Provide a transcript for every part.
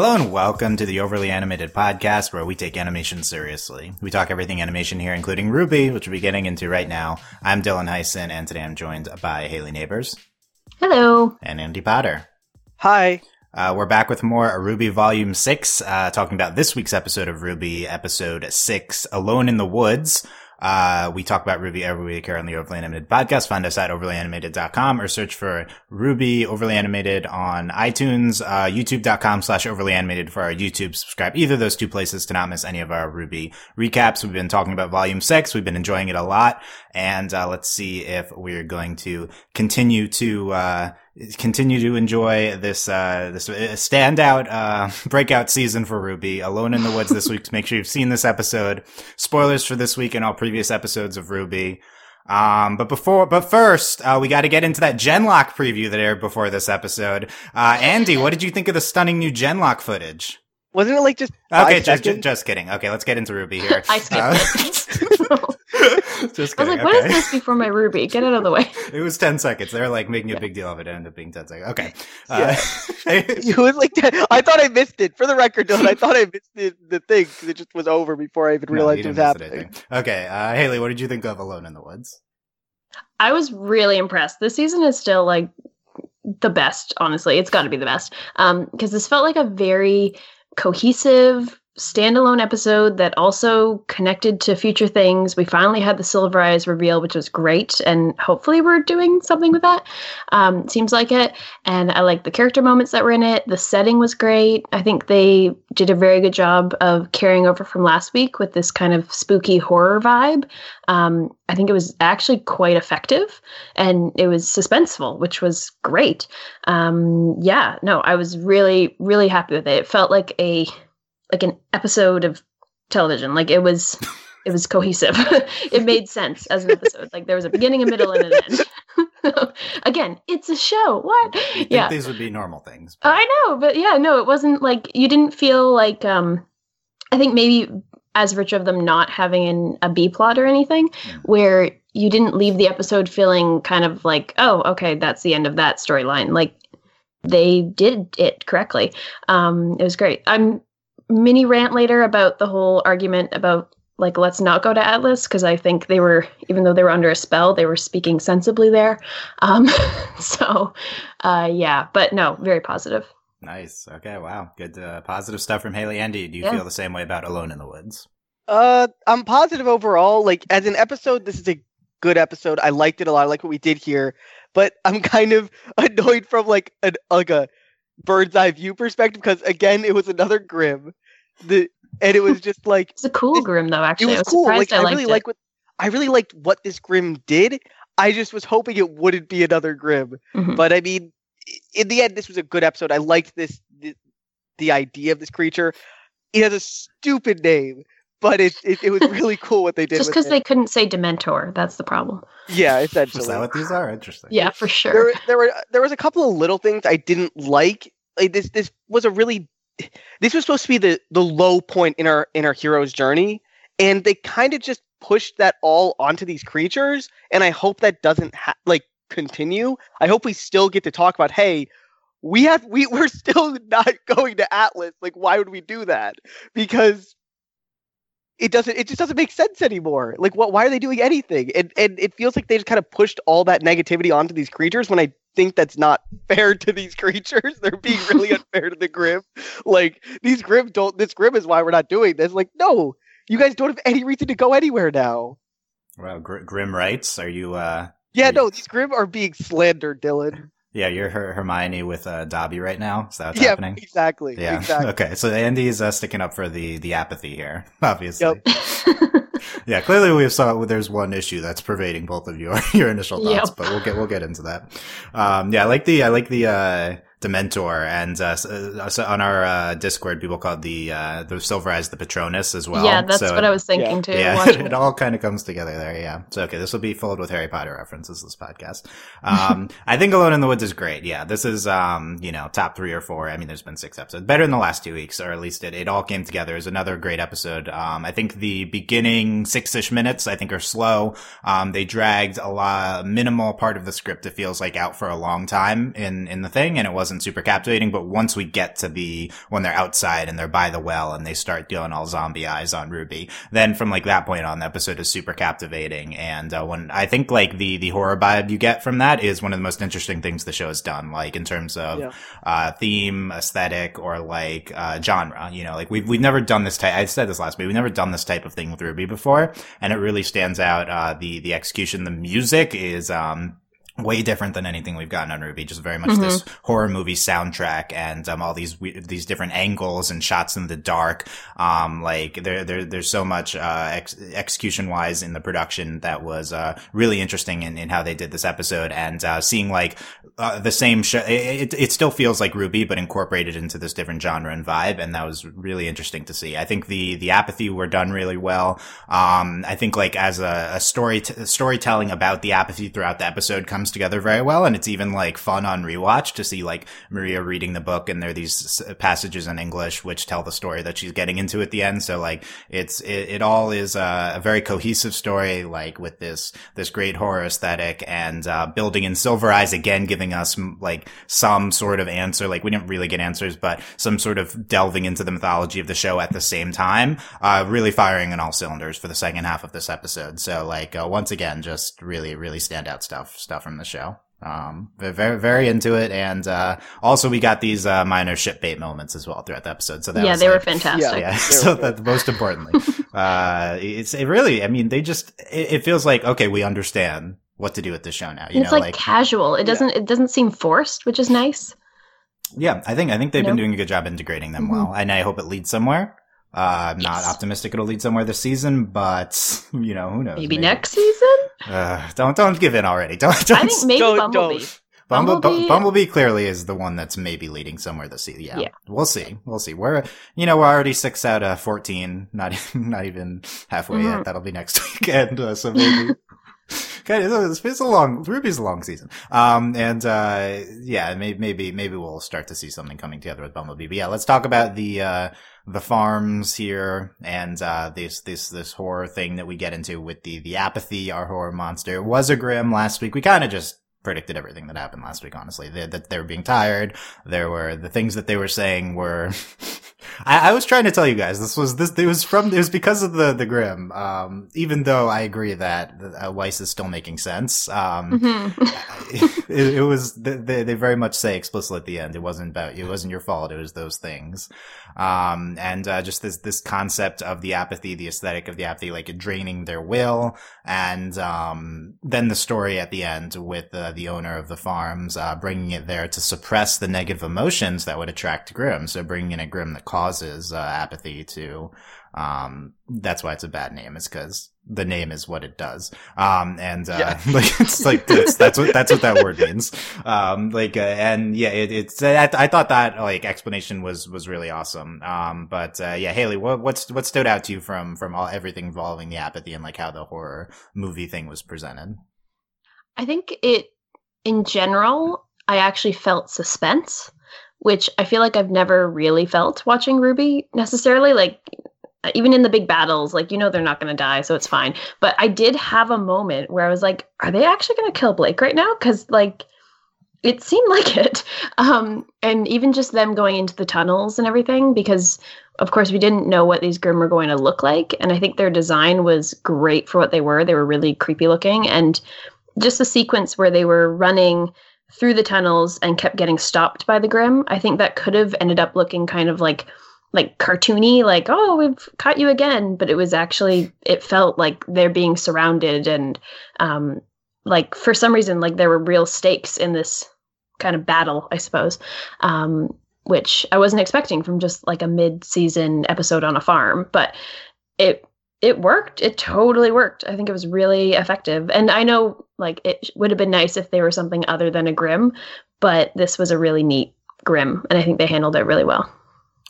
Hello and welcome to the Overly Animated Podcast, where we take animation seriously. We talk everything animation here, including RWBY, which we'll be getting into right now. I'm Dylan Heisen, and today I'm joined by Haley Neighbors. Hello. And Andy Potter. Hi. Uh, we're back with more RWBY Volume 6, uh, talking about this week's episode of RWBY, Episode 6, Alone in the Woods. Uh, we talk about RWBY every week here on the Overly Animated podcast. Find us at overlyanimated.com or search for RWBY Overly Animated on iTunes, uh, youtube.com slash overly animated for our YouTube. Subscribe either those two places to not miss any of our RWBY recaps. We've been talking about volume six. We've been enjoying it a lot. And, uh, let's see if we're going to continue to, uh, continue to enjoy this uh, this standout uh, breakout season for RWBY. Alone in the Woods this week. To make sure you've seen this episode. Spoilers for this week and all previous episodes of RWBY. Um, but before, but first, uh, we got to get into that Genlock preview that aired before this episode. Uh, Andy, what did you think of the stunning new Genlock footage? Wasn't it like just okay? Just, just, just, kidding. Okay, let's get into RWBY here. I skipped uh, it. Just kidding. I was like, "What okay. is this before my RWBY? Get it out of the way." It was ten seconds. They're like making a Yeah. big deal of it. It ended up being ten seconds. Okay. Uh, it was like I thought I missed it. For the record, Dylan, I thought I missed the, the thing 'cause it just was over before I even realized you it was happening. anything. Okay, uh, Haley, what did you think of Alone in the Woods? I was really impressed. This season is still like the best. Honestly, it's got to be the best. Um, because this felt like a very cohesive standalone episode that also connected to future things. We finally had the Silver Eyes reveal, which was great, and hopefully we're doing something with that. Um, seems like it, and I like the character moments that were in it. The setting was great. I think they did a very good job of carrying over from last week with this kind of spooky horror vibe. Um, I think it was actually quite effective, and it was suspenseful, which was great. Um, yeah, no, I was really, really happy with it. It felt like a like an episode of television. Like it was it was cohesive. it made sense as an episode. Like there was a beginning, a middle, and an end. Again, it's a show. What? Yeah. these would be normal things? I know, but yeah, no, it wasn't like you didn't feel like um I think maybe as rich of them not having an, a B plot or anything, Mm. where you didn't leave the episode feeling kind of like, oh, okay, that's the end of that storyline. Like they did it correctly. Um, it was great. I'm mini rant later about the whole argument about like let's not go to Atlas because I think they were even though they were under a spell, they were speaking sensibly there. Um, so uh, yeah, but no, very positive. Nice. Okay. Wow. Good. Uh, positive stuff from Haley. Andy, do you Yeah. feel the same way about Alone in the Woods? Uh, I'm positive overall. Like as an episode, this is a good episode. I liked it a lot. I like what we did here, but I'm kind of annoyed from like an like a bird's eye view perspective because again, it was another Grimm. The and it was just like It's a cool It- Grimm though. it Actually, was I was cool. surprised Like I I really like what I really liked what this Grimm did. I just was hoping it wouldn't be another Grimm. Mhm. But I mean, in the end, this was a good episode. I liked this, the, the idea of this creature. It has a stupid name, but it it, it was really cool what they did. Just because they couldn't say Dementor, that's the problem. yeah, essentially. Is that what these are? Interesting. Yeah, for sure. were- there were there was a couple of little things I didn't like. Like this this was a really this was supposed to be the the low point in our in our hero's journey, and they kind of just pushed that all onto these creatures. And I hope that doesn't ha- like continue. I hope we still get to talk about hey. We have we we're still not going to Atlas. Like, why would we do that? Because it doesn't it just doesn't make sense anymore. Like what why are they doing anything? And and it feels like they just kind of pushed all that negativity onto these creatures when I think that's not fair to these creatures. They're being really unfair to the Grimm. Like these Grimm don't this Grimm is why we're not doing this. Like, no, you guys don't have any reason to go anywhere now. Well, Gr- Grimm rights. Are you? uh Yeah, no, these Grimm are being slandered, Dylan. Yeah, you're Her- Hermione with uh, Dobby right now. Is that what's yeah, happening? exactly. Yeah. Exactly. Okay. So Andy's uh, sticking up for the the apathy here. Obviously. Yep. Yeah. Clearly, we have saw there's one issue that's pervading both of your your initial thoughts, Yep. but we'll get we'll get into that. Um, yeah, I like the I like the uh, Dementor, and uh, uh, so on our uh, Discord, people called the uh, the Silver Eyes the Patronus as well. yeah, that's So what I was thinking yeah. too. yeah, it, it. all kind of comes together there. Yeah. So okay, this will be filled with Harry Potter references. This podcast. Um, I think Alone in the Woods is great. Yeah, this is um, you know, top three or four. I mean, there's been six episodes, better than the last two weeks, or at least it, it all came together. Is another great episode. Um, I think the beginning six ish minutes, I think, are slow. Um, they dragged a lot, minimal part of the script. It feels like out for a long time in in the thing, and it wasn't wasn't super captivating. But once we get to the when they're outside and they're by the well and they start doing all zombie eyes on Ruby, then from like that point on, the episode is super captivating. And uh, when I think like the the horror vibe you get from that is one of the most interesting things the show has done, like in terms of Yeah. uh, theme, aesthetic, or like uh, genre. You know, like we've we've never done this type. I said this last week. We've never done this type of thing with RWBY before, and it really stands out. Uh, the the execution, the music is um way different than anything we've gotten on RWBY. Just very much Mhm. this horror movie soundtrack and um, all these we- these different angles and shots in the dark. Um, like there there there's so much uh, ex- execution wise in the production that was uh, really interesting in, in how they did this episode and uh, seeing like uh, the same show. It, it, it still feels like RWBY, but incorporated into this different genre and vibe, and that was really interesting to see. I think the the apathy were done really well. Um, I think like as a, a story t- storytelling about the apathy throughout the episode comes together very well, and it's even like fun on rewatch to see like Maria reading the book, and there are these passages in English which tell the story that she's getting into at the end. So like it's it, it all is a, a very cohesive story, like with this this great horror aesthetic and uh, building in Silver Eyes again, giving us like some sort of answer. Like we didn't really get answers, but some sort of delving into the mythology of the show at the same time. Uh, really firing on all cylinders for the second half of this episode. So like uh, once again, just really really standout stuff stuff from the show. Um, very very into it, and uh, also we got these uh, minor ship bait moments as well throughout the episode. So that yeah, was, they were fantastic. yeah. They So were that most importantly, uh, it's it really. I mean, they just it, it feels like okay, we understand what to do with the show now. You it's know, like, casual. It doesn't it doesn't seem forced, which is nice. yeah. I think I think they've You been know? doing a good job integrating them Mhm. well, and I hope it leads somewhere. Uh, I'm not optimistic it'll lead somewhere this season, but you know who knows? Maybe, next season? Uh, don't don't give in already. Don't. don't I think maybe Don't- Bumblebee. don't. Bumble, Bumblebee- Bumblebee, Bumblebee clearly is the one that's maybe leading somewhere this season. Yeah. Yeah. we'll see. We'll see. We're you know we're already six out of fourteen, not even, not even halfway Mhm. yet. That'll be next week, and uh, so maybe. Okay, it's, it's a long RWBY's a long season. Um, and uh, yeah, maybe maybe maybe we'll start to see something coming together with Bumblebee. But yeah, let's talk about the uh the farms here and uh this this this horror thing that we get into with the the apathy, our horror monster. It was a Grimm last week. We kind of just predicted everything that happened last week. Honestly, they, that they were being tired. There were the things that they were saying were. I, I was trying to tell you guys this was this it was from it was because of the the Grimm. Um, even though I agree that uh, Weiss is still making sense. Um, Mhm. it, it was they, they very much say explicitly at the end it wasn't about it wasn't your fault it was those things um and uh, just this this concept of the apathy the aesthetic of the apathy like draining their will and um then the story at the end with uh, the owner of the farms uh bringing it there to suppress the negative emotions that would attract Grimm so bringing in a Grimm that causes uh, apathy to um that's why it's a bad name is because the name is what it does. Um and uh Yeah. like it's like that's, that's what that's what that word means. Um like uh, and yeah it, it's I, I thought that like explanation was was really awesome. Um but uh yeah haley what what's what stood out to you from from all everything involving the apathy and like how the horror movie thing was presented? I think it, in general, I actually felt suspense, which I feel like I've never really felt watching RWBY necessarily. Like, even in the big battles, like, you know, they're not going to die, so it's fine. But I did have a moment where I was like, are they actually going to kill Blake right now? Because, like, it seemed like it. Um, and even just them going into the tunnels and everything, because of course we didn't know what these Grimm were going to look like. And I think their design was great for what they were. They were really creepy looking. And just the sequence where they were running through the tunnels and kept getting stopped by the Grimm, I think that could have ended up looking kind of like like cartoony, like, oh, we've caught you again. But it was actually it felt like they're being surrounded and um like for some reason like there were real stakes in this kind of battle i suppose um which i wasn't expecting from just like a mid-season episode on a farm but it it worked it totally worked i think it was really effective and i know like it would have been nice if they were something other than a Grimm but this was a really neat Grimm and i think they handled it really well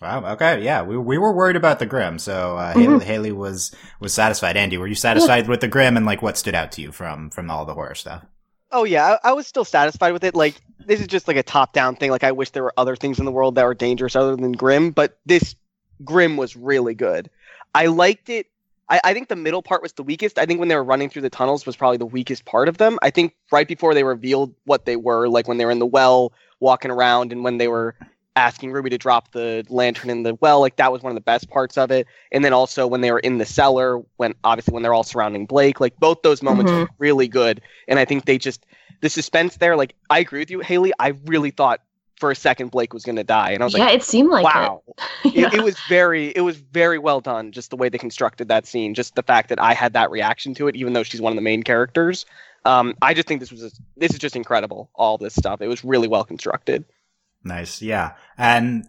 wow okay yeah we, we were worried about the Grimm so uh Mhm. haley, haley was was satisfied andy were you satisfied with the Grimm and like what stood out to you from from all the horror stuff Oh yeah, I, I was still satisfied with it. Like this is just like a top-down thing. Like I wish there were other things in the world that were dangerous other than Grimm, but this Grimm was really good. I liked it. I, I think the middle part was the weakest. I think when they were running through the tunnels was probably the weakest part of them. I think right before they revealed what they were, like when they were in the well walking around and when they were asking Ruby to drop the lantern in the well, like that was one of the best parts of it. And then also when they were in the cellar, when obviously when they're all surrounding Blake, like both those moments Mhm. were really good. And I think they just the suspense there, like I agree with you, Haley. I really thought for a second Blake was gonna die. And I was yeah, like, yeah, it seemed like wow. it. it, it was very it was very well done just the way they constructed that scene just the fact that i had that reaction to it even though she's one of the main characters um, i just think this was just, this is just incredible all this stuff it was really well constructed Nice, yeah, and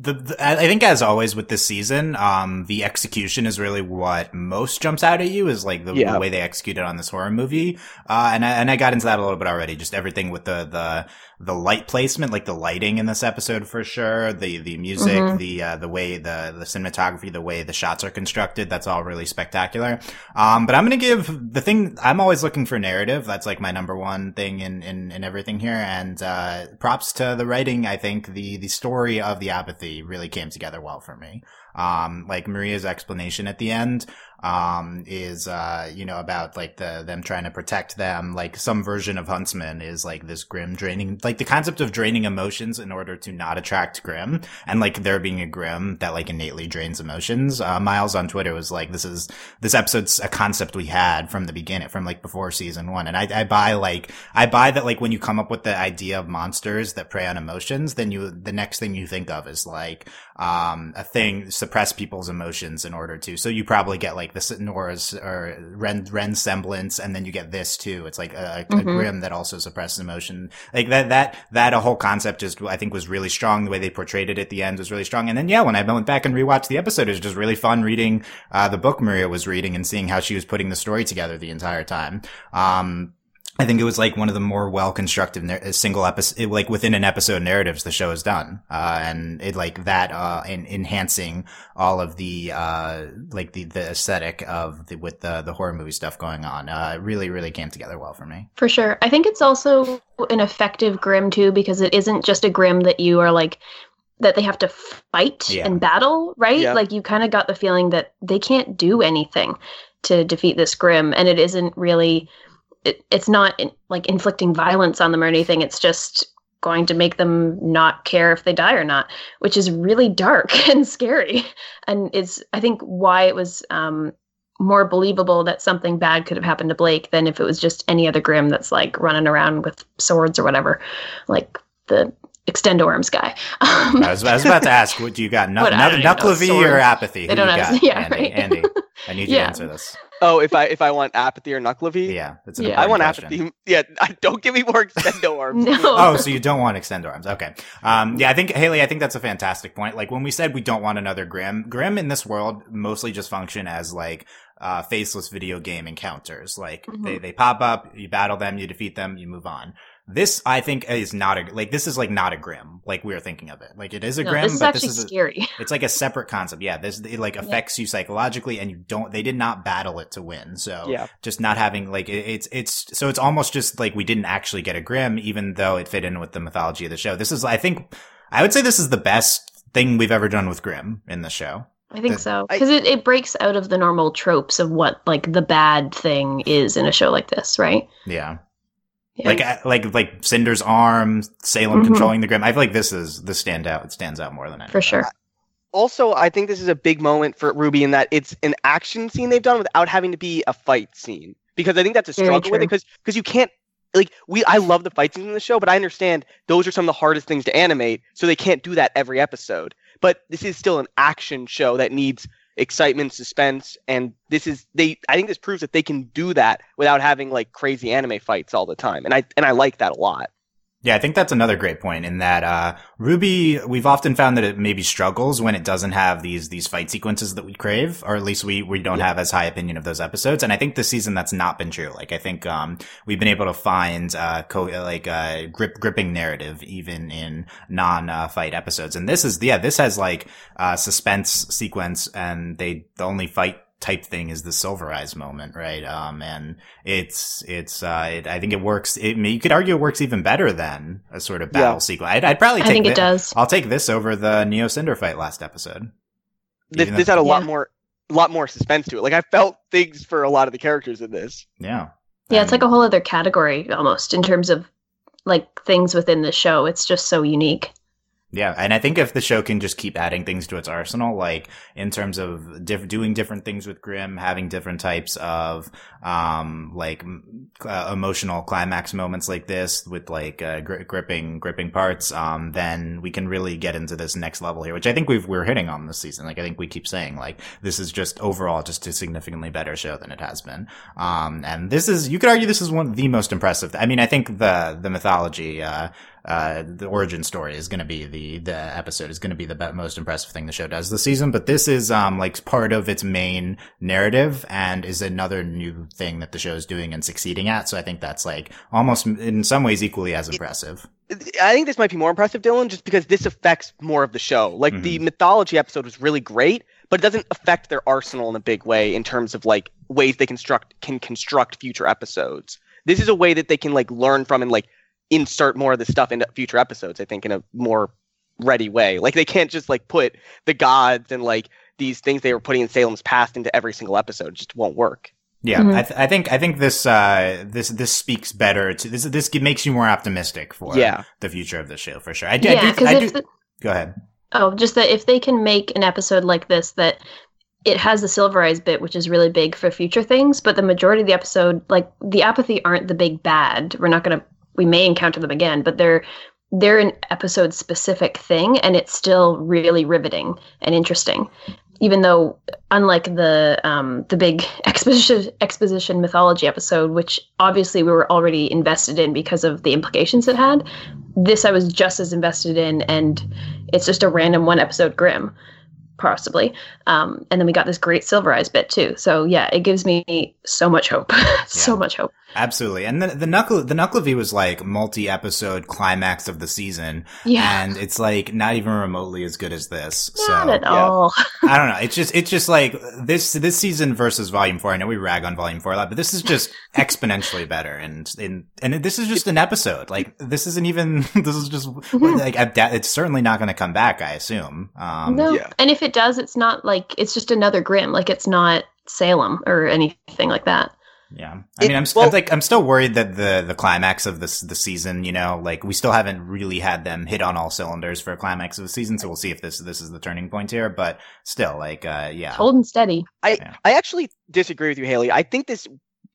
the, the I think as always with this season, um, the execution is really what most jumps out at you is like the, Yeah. the way they executed on this horror movie, uh, and I, and I got into that a little bit already. Just everything with the the the light placement, like the lighting in this episode for sure, the the music, Mhm. the uh, the way the the cinematography, the way the shots are constructed, that's all really spectacular. Um, but I'm gonna give the thing. I'm always looking for narrative. That's like my number one thing in in, in everything here. And uh, props to the writing. I think the the story of the apathy really came together well for me. Um, like Maria's explanation at the end um is uh you know about like the them trying to protect them. Like some version of huntsman is like this Grimm draining like the concept of draining emotions in order to not attract Grimm and like there being a Grimm that like innately drains emotions. Uh miles on twitter was like this is this episode's a concept we had from the beginning from like before season one. And i i buy like i buy that like when you come up with the idea of monsters that prey on emotions then you the next thing you think of is like um a thing suppress people's emotions in order to. So you probably get like the Nora's or Ren Ren's semblance and then you get this too. It's like a, a Mhm. Grimm that also suppresses emotion. Like that that that a whole concept just I think was really strong. The way they portrayed it at the end was really strong. And then yeah when I went back and rewatched the episode it was just really fun reading uh the book Maria was reading and seeing how she was putting the story together the entire time. Um I think it was like one of the more well constructed nar- single episode, like within an episode narratives the show has done. Uh, and it like that, uh, in enhancing all of the, uh, like the, the aesthetic of the, with the, the horror movie stuff going on. Uh, it really, really came together well for me. For sure. I think it's also an effective Grimm too because it isn't just a Grimm that you are like that they have to fight Yeah. and battle, right? Yeah. Like you kind of got the feeling that they can't do anything to defeat this Grimm and it isn't really it, it's not in, like inflicting violence on them or anything. It's just going to make them not care if they die or not, which is really dark and scary. And it's I think why it was um more believable that something bad could have happened to Blake than if it was just any other Grimm that's like running around with swords or whatever, like the extendo arms guy. Um, I was, I was about to ask, what do you got? What, I don't even know, Nuckelavee or apathy? They Who don't have- got? yeah, Andy, right. Andy, I need you to answer this. Oh if i if i want apathy or Nuckelavee Yeah. That's an Yeah. i want question. apathy yeah I, don't give me more extendo arms no. Oh, so you don't want extend arms. Okay. Um, yeah, I think, Haley, I think that's a fantastic point. Like when we said we don't want another Grimm, Grimm in this world mostly just function as like, uh, faceless video game encounters. Like Mhm. they, they pop up, you battle them, you defeat them, you move on. This, I think, is not a, like, this is like not a Grimm, like we are thinking of it. Like it is a No, Grimm, this is but actually this is a, scary. it's like a separate concept. Yeah. This, it like affects you psychologically and you don't, they did not battle it to win. So yeah just not having like it, it's it's so it's almost just like we didn't actually get a Grimm even though it fit in with the mythology of the show this is i think i would say this is the best thing we've ever done with Grimm in the show I think the- so because it, it breaks out of the normal tropes of what like the bad thing is in a show like this, right? yeah, Yeah. like uh, like like cinder's arm salem Mhm. controlling the Grimm i feel like this is the standout it stands out more than anything for sure. also i think this is a big moment for RWBY in that it's an action scene they've done without having to be a fight scene because i think that's a struggle with it because because you can't like we i love the fight scenes in the show but i understand those are some of the hardest things to animate so they can't do that every episode but this is still an action show that needs excitement suspense and this is they i think this proves that they can do that without having like crazy anime fights all the time and i and i like that a lot Yeah, I think that's another great point in that uh RWBY we've often found that it maybe struggles when it doesn't have these these fight sequences that we crave, or at least we we don't have as high opinion of those episodes. And I think this season that's not been true. Like I think um we've been able to find uh co- like uh grip gripping narrative even in non uh, fight episodes. And this is yeah, this has like uh suspense sequence and they the only fight type thing is the silver eyes moment right um and it's it's uh it, i think it works it, you could argue it works even better than a sort of battle Yeah. sequence I'd, I'd probably I take think it thi- does. i'll take this over the neo cinder fight last episode this, this had a lot more a lot more suspense to it like i felt things for a lot of the characters in this yeah Yeah, it's like a whole other category almost in terms of like things within the show. It's just so unique. Yeah, and I think if the show can just keep adding things to its arsenal, like in terms of diff- doing different things with Grimm, having different types of um like uh, emotional climax moments like this with like uh, gri- gripping gripping parts, um then we can really get into this next level here, which I think we've we're hitting on this season. Like I think we keep saying like this is just overall just a significantly better show than it has been. Um and this is you could argue this is one of the most impressive. I mean, I think the the mythology uh uh, the origin story is going to be the the episode is going to be the most impressive thing the show does this season. But this is um like part of its main narrative and is another new thing that the show is doing and succeeding at. So I think that's like almost in some ways equally as impressive. I think this might be more impressive, Dylan, just because this affects more of the show. Like mm-hmm. the mythology episode was really great, but it doesn't affect their arsenal in a big way in terms of like ways they construct can construct future episodes. This is a way that they can like learn from and like insert more of the stuff into future episodes. I think in a more ready way. Like they can't just like put the gods and like these things they were putting in Salem's past into every single episode. It just won't work. Yeah, mm-hmm. I, th- I, think I think this uh, this this speaks better to this. This makes you more optimistic for yeah. the future of the show for sure. I, yeah, I do, I do, the, go ahead. Oh, just that if they can make an episode like this that it has the silver eyes bit, which is really big for future things, but the majority of the episode, like the apathy, aren't the big bad. We're not going to we may encounter them again, but they're they're an episode specific thing and it's still really riveting and interesting. Even though unlike the um, the big exposition exposition mythology episode, which obviously we were already invested in because of the implications it had, this I was just as invested in and it's just a random one episode Grimm possibly. Um, and then we got this great Silver Eyes bit too. So yeah, it gives me so much hope, so yeah. much hope. Absolutely. And the, the knuckle, the Nuckelavee was like multi-episode climax of the season. Yeah. And it's like not even remotely as good as this. Not so, at all. I don't know. It's just, it's just like this, this season versus volume four. I know we rag on volume four a lot, but this is just exponentially better. And, and, and this is just an episode. Like this isn't even, this is just like, it's certainly not going to come back, I assume. Um, no. Yeah. And if it does, it's not like, it's just another Grimm. Like it's not Salem or anything like that. Yeah, I it, mean, I'm, well, I'm, like I'm still worried that the the climax of this the season, you know, like we still haven't really had them hit on all cylinders for a climax of the season. So we'll see if this this is the turning point here. But still, like, uh, yeah, holding steady. I yeah. I actually disagree with you, Haley. I think this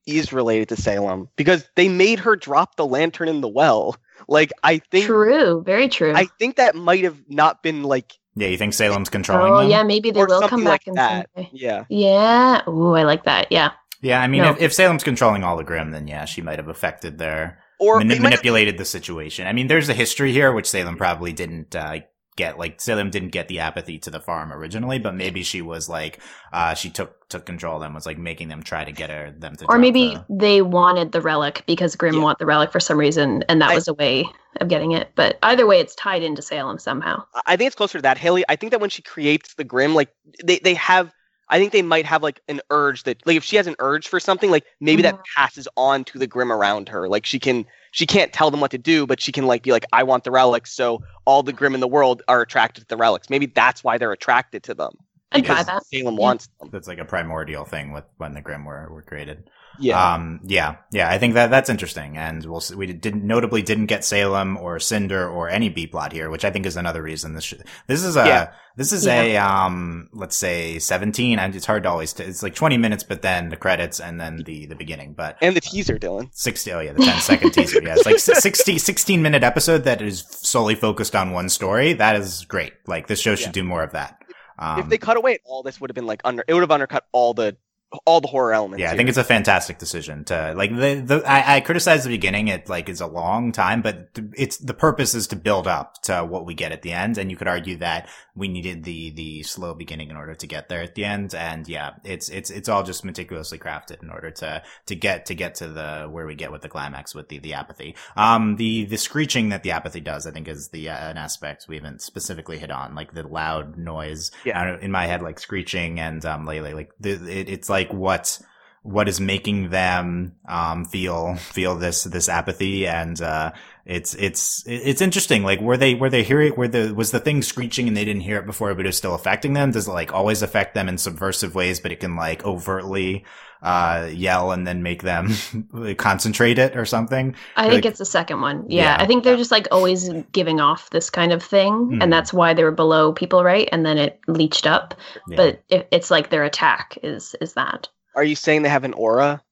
is related to Salem because they made her drop the lantern in the well. Like, I think true, very true. I think that might have not been like yeah, you think Salem's controlling oh, them? yeah, maybe they or will come back like in that. Yeah. Yeah. Ooh, I like that. Yeah. Yeah, I mean, no. if, if, Salem's controlling all the Grimm, then yeah, she might have affected their or mani- manipulated the situation. I mean, there's a history here which Salem probably didn't uh, get. Like Salem didn't get the apathy to the farm originally, but maybe she was like, uh, she took took control of them, was like making them try to get her them to. Or maybe the... they wanted the relic because Grimm yeah. want the relic for some reason, and that I, was a way of getting it. But either way, it's tied into Salem somehow. I think it's closer to that, Haley. I think that when she creates the Grimm, like they they have I think they might have like an urge that like if she has an urge for something, like maybe that mm-hmm. passes on to the Grimm around her. Like she can she can't tell them what to do, but she can like be like, I want the relics, so all the Grimm in the world are attracted to the relics. Maybe that's why they're attracted to them. I'd buy that. Salem yeah. wants them. That's like a primordial thing with when the Grimm were, were created. Yeah. Um, yeah. Yeah. I think that that's interesting. And we'll see, we didn't notably didn't get Salem or Cinder or any B plot here, which I think is another reason this should, this is a, yeah. this is yeah. a, um, let's say 17. And it's hard to always, t- it's like 20 minutes, but then the credits and then the, the beginning, but. And the teaser, Dylan. 60. Oh yeah. The 10 second teaser. Yeah. It's like 60, 16 minute episode that is solely focused on one story. That is great. Like this show should yeah. do more of that. Um, if they cut away all this would have been like under, it would have undercut all the all the horror elements. Yeah, I here. think it's a fantastic decision to like the the I, I criticized the beginning. It like is a long time, but it's the purpose is to build up to what we get at the end. And you could argue that we needed the the slow beginning in order to get there at the end. And yeah, it's it's it's all just meticulously crafted in order to to get to get to the where we get with the climax with the the apathy. Um, the the screeching that the apathy does, I think, is the uh, an aspect we haven't specifically hit on, like the loud noise. Yeah, in my head, like screeching and um, like like the, it, it's like what what is making them um, feel feel this this apathy? And uh, it's it's it's interesting. Like were they were they hearing were the was the thing screeching and they didn't hear it before but it's still affecting them? Does it like always affect them in subversive ways but it can like overtly uh, yell and then make them concentrate it or something. I think Like- it's the second one. Yeah, Yeah. I think they're just like always giving off this kind of thing, Mhm. and that's why they were below people, right? And then it leached up. Yeah. But it, it's like their attack is is that Are you saying they have an aura?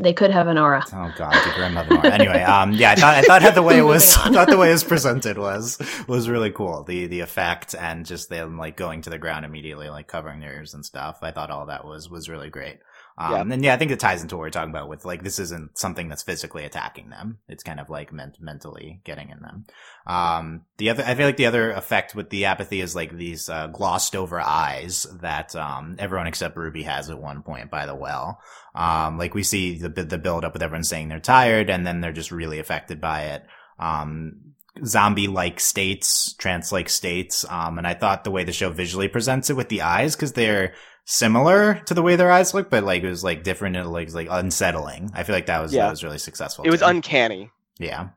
they could have an aura. Oh god, the Grimm of Nora. Anyway, um, yeah, I thought I thought the way it was, Moving on. thought the way it was presented was was really cool. The the effect and just them like going to the ground immediately, like covering their ears and stuff. I thought all that was was really great. Um, Yeah. and yeah, I think it ties into what we're talking about with like this isn't something that's physically attacking them. It's kind of like ment- mentally getting in them. Um, the other, I feel like the other effect with the apathy is like these uh, glossed over eyes that um everyone except Ruby has at one point by the well. Um, like we see the the build up with everyone saying they're tired, and then they're just really affected by it. Um, zombie like states, trance like states. Um, and I thought the way the show visually presents it with the eyes, because they're similar to the way their eyes look, but like it was like different and like like unsettling. I feel like that was Yeah. that was really successful. It was uncanny. Yeah.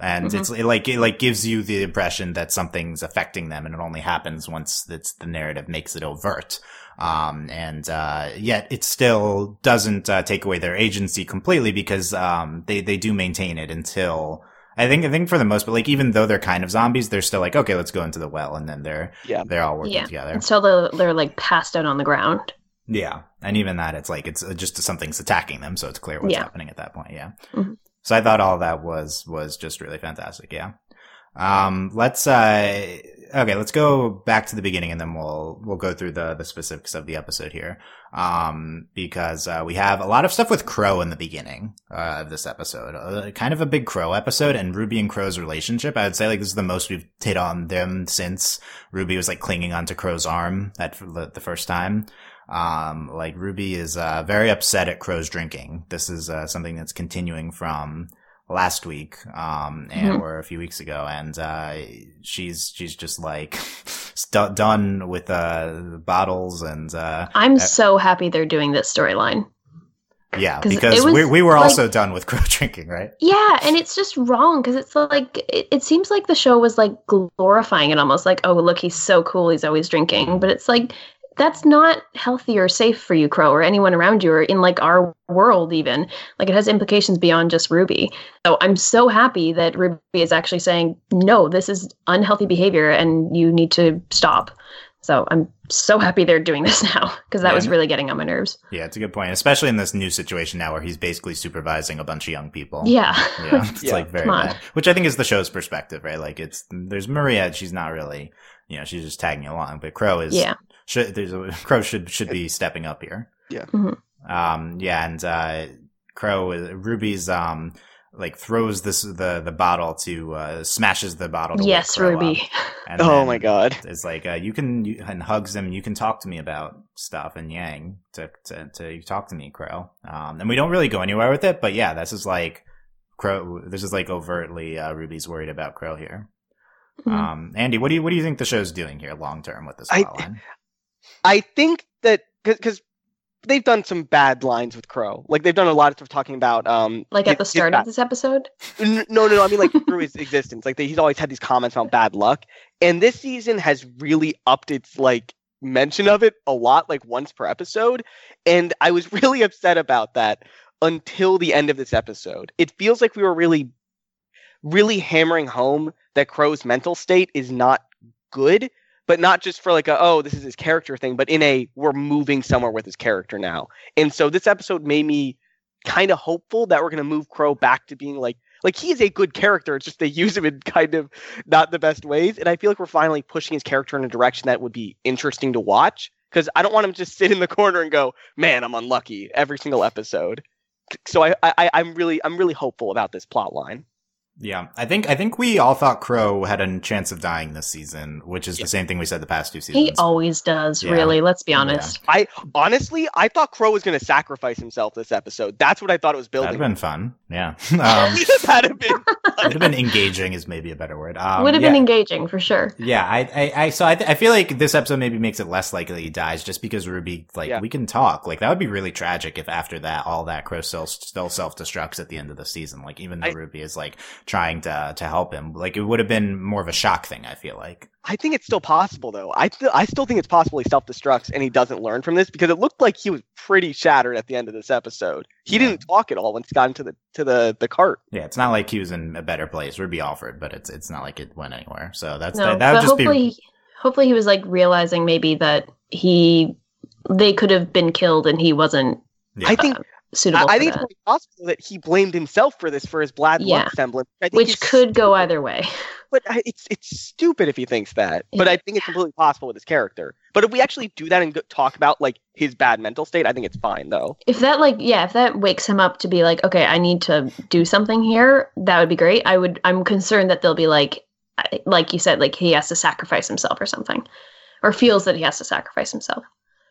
And Mhm. it's it like it like gives you the impression that something's affecting them and it only happens once it's the narrative makes it overt. Um, and, uh, yet it still doesn't, uh, take away their agency completely because, um, they, they do maintain it until, I think, I think for the most, but like even though they're kind of zombies, they're still like, okay, let's go into the well. And then they're, Yeah. they're all working Yeah. together. Until they're, they're like passed out on the ground. Yeah, and even that, it's like it's uh, just something's attacking them, so it's clear what's Yeah. happening at that point. Yeah. Mhm. So I thought all that was was just really fantastic. Yeah. Um, let's uh, okay, let's go back to the beginning, and then we'll we'll go through the the specifics of the episode here. Um, because uh, we have a lot of stuff with Qrow in the beginning uh, of this episode, uh, kind of a big Qrow episode, and Ruby and Qrow's relationship. I would say like this is the most we've hit on them since Ruby was like clinging onto Qrow's arm the, the first time. Um, like Ruby is, uh, very upset at Qrow's drinking. This is, uh, something that's continuing from last week, um, and, Mhm. or a few weeks ago. And, uh, she's, she's just like st- done with, uh, the bottles and, uh, I'm so happy they're doing this storyline. yeah because we, we were like- also done with Qrow drinking, right? Yeah, and it's just wrong because it's like it, it seems like the show was like glorifying it almost like oh look he's so cool he's always drinking, but it's like that's not healthy or safe for you, Qrow, or anyone around you, or in like our world even. Like it has implications beyond just Ruby. So I'm so happy that Ruby is actually saying no, this is unhealthy behavior and you need to stop. So I'm so happy they're doing this now because that Yeah. was really getting on my nerves. Yeah, it's a good point, especially in this new situation now where he's basically supervising a bunch of young people. Yeah. Yeah, it's Yeah. like very Come on. bad. Which I think is the show's perspective, right? Like it's there's Maria, she's not really, you know, she's just tagging along, but Qrow is Yeah. Should there's a Qrow should should be stepping up here. Yeah. Mhm. Um yeah, and uh Qrow Ruby's um like throws this the the bottle to uh smashes the bottle to Yes, Ruby. up. And Oh my god. It's like uh, you can you, and hugs him. You can talk to me about stuff and Yang to to to talk to me, Qrow. Um, and we don't really go anywhere with it, but yeah, this is like Qrow. This is like overtly uh, Ruby's worried about Qrow here. Mhm. Um, Andy, what do you what do you think the show's doing here long term with this I- plotline? I think that because they've done some bad lines with Qrow. Like they've done a lot of stuff talking about um like at the start of this episode. No, no, no. I mean, like through his existence, like they, he's always had these comments about bad luck, and this season has really upped its like mention of it a lot, like once per episode. And I was really upset about that until the end of this episode. It feels like we were really, really hammering home that Qrow's mental state is not good, but not just for like a oh this is his character thing, but in a we're moving somewhere with his character now. And so this episode made me kind of hopeful that we're going to move Qrow back to being like like he is a good character. It's just they use him in kind of not the best ways, and I feel like we're finally pushing his character in a direction that would be interesting to watch. Because I don't want him to just sit in the corner and go, "Man, I'm unlucky" every single episode. So I, I I'm really I'm really hopeful about this plot line. Yeah, I think I think we all thought Qrow had a chance of dying this season, which is Yeah. the same thing we said the past two seasons. He always does, Yeah. really. Let's be honest. I honestly I thought Qrow was going to sacrifice himself this episode. That's what I thought it was building. That'd have been fun. Yeah, um, That'd have been. would have been engaging is maybe a better word. Um, Would have yeah. been engaging for sure. Yeah, I, I, I so I, th- I feel like this episode maybe makes it less likely he dies, just because Ruby, like, Yeah. we can talk. Like, that would be really tragic if after that, all that Qrow still, still self destructs at the end of the season. Like, even though I- Ruby is like trying to to help him, like, it would have been more of a shock thing. I feel like. I think it's still possible though. I th- I still think it's possible he self destructs and he doesn't learn from this because it looked like he was pretty shattered at the end of this episode. He Yeah. didn't talk at all once he got into the to the the cart. Yeah, it's not like he was in a better place. Ruby offered, but it's it's not like it went anywhere. So that's No, that, that would just hopefully, be hopefully he was like realizing maybe that he they could have been killed and he wasn't yeah. I think uh, suitable. I, I think it's that, really possible that he blamed himself for this for his bad Yeah. luck semblance. I think which he's could go either way. But I, it's it's stupid if he thinks that. But Yeah. I think it's completely possible with his character. But if we actually do that and go, talk about like his bad mental state, I think it's fine though. If that like yeah, if that wakes him up to be like, okay, I need to do something here, that would be great. I would. I'm concerned that they'll be like, like you said, like he has to sacrifice himself or something, or feels that he has to sacrifice himself.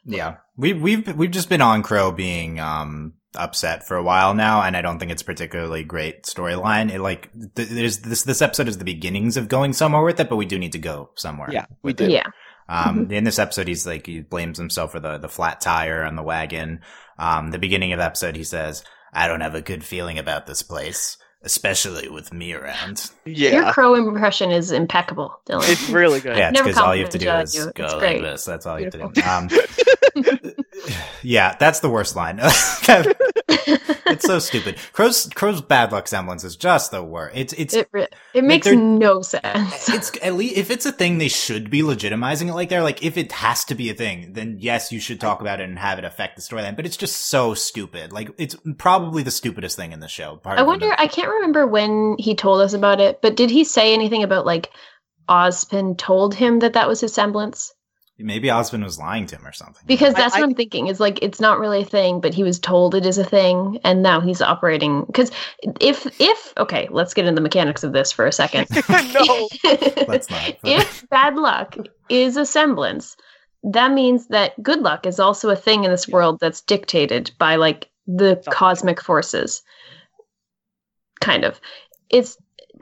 Yeah, we we've we've just been on Crow being um upset for a while now, and I don't think it's particularly great storyline. It like th- there's this this episode is the beginnings of going somewhere with it, but we do need to go somewhere. Yeah, we with do. it. Yeah, Um, in this episode, he's like he blames himself for the the flat tire on the wagon. Um, the beginning of the episode, he says, "I don't have a good feeling about this place." Especially with me around. Yeah. your Qrow impression is impeccable, Dylan. it's really good. Yeah, it's Never because all you have to do complimented is you. go It's like great. this. That's all you have to do. Um, yeah, that's the worst line. it's so stupid. Qrow's Qrow's bad luck semblance is just the worst. It's it's it re- it makes no sense. it's at least if it's a thing they should be legitimizing it like they're like if it has to be a thing then yes you should talk about it and have it affect the storyline but it's just so stupid like it's probably the stupidest thing in the show I wonder. I can't remember when he told us about it, but did he say anything about like Ozpin told him that that was his semblance? Maybe Osmond was lying to him or something Because that's I- what I'm thinking. Is like it's not really a thing, but he was told it is a thing, and now he's operating. Because if if okay, let's get into the mechanics of this for a second. no. let's not if bad luck is a semblance, that means that good luck is also a thing in this world that's dictated by like the Something. cosmic forces. Kind of. It's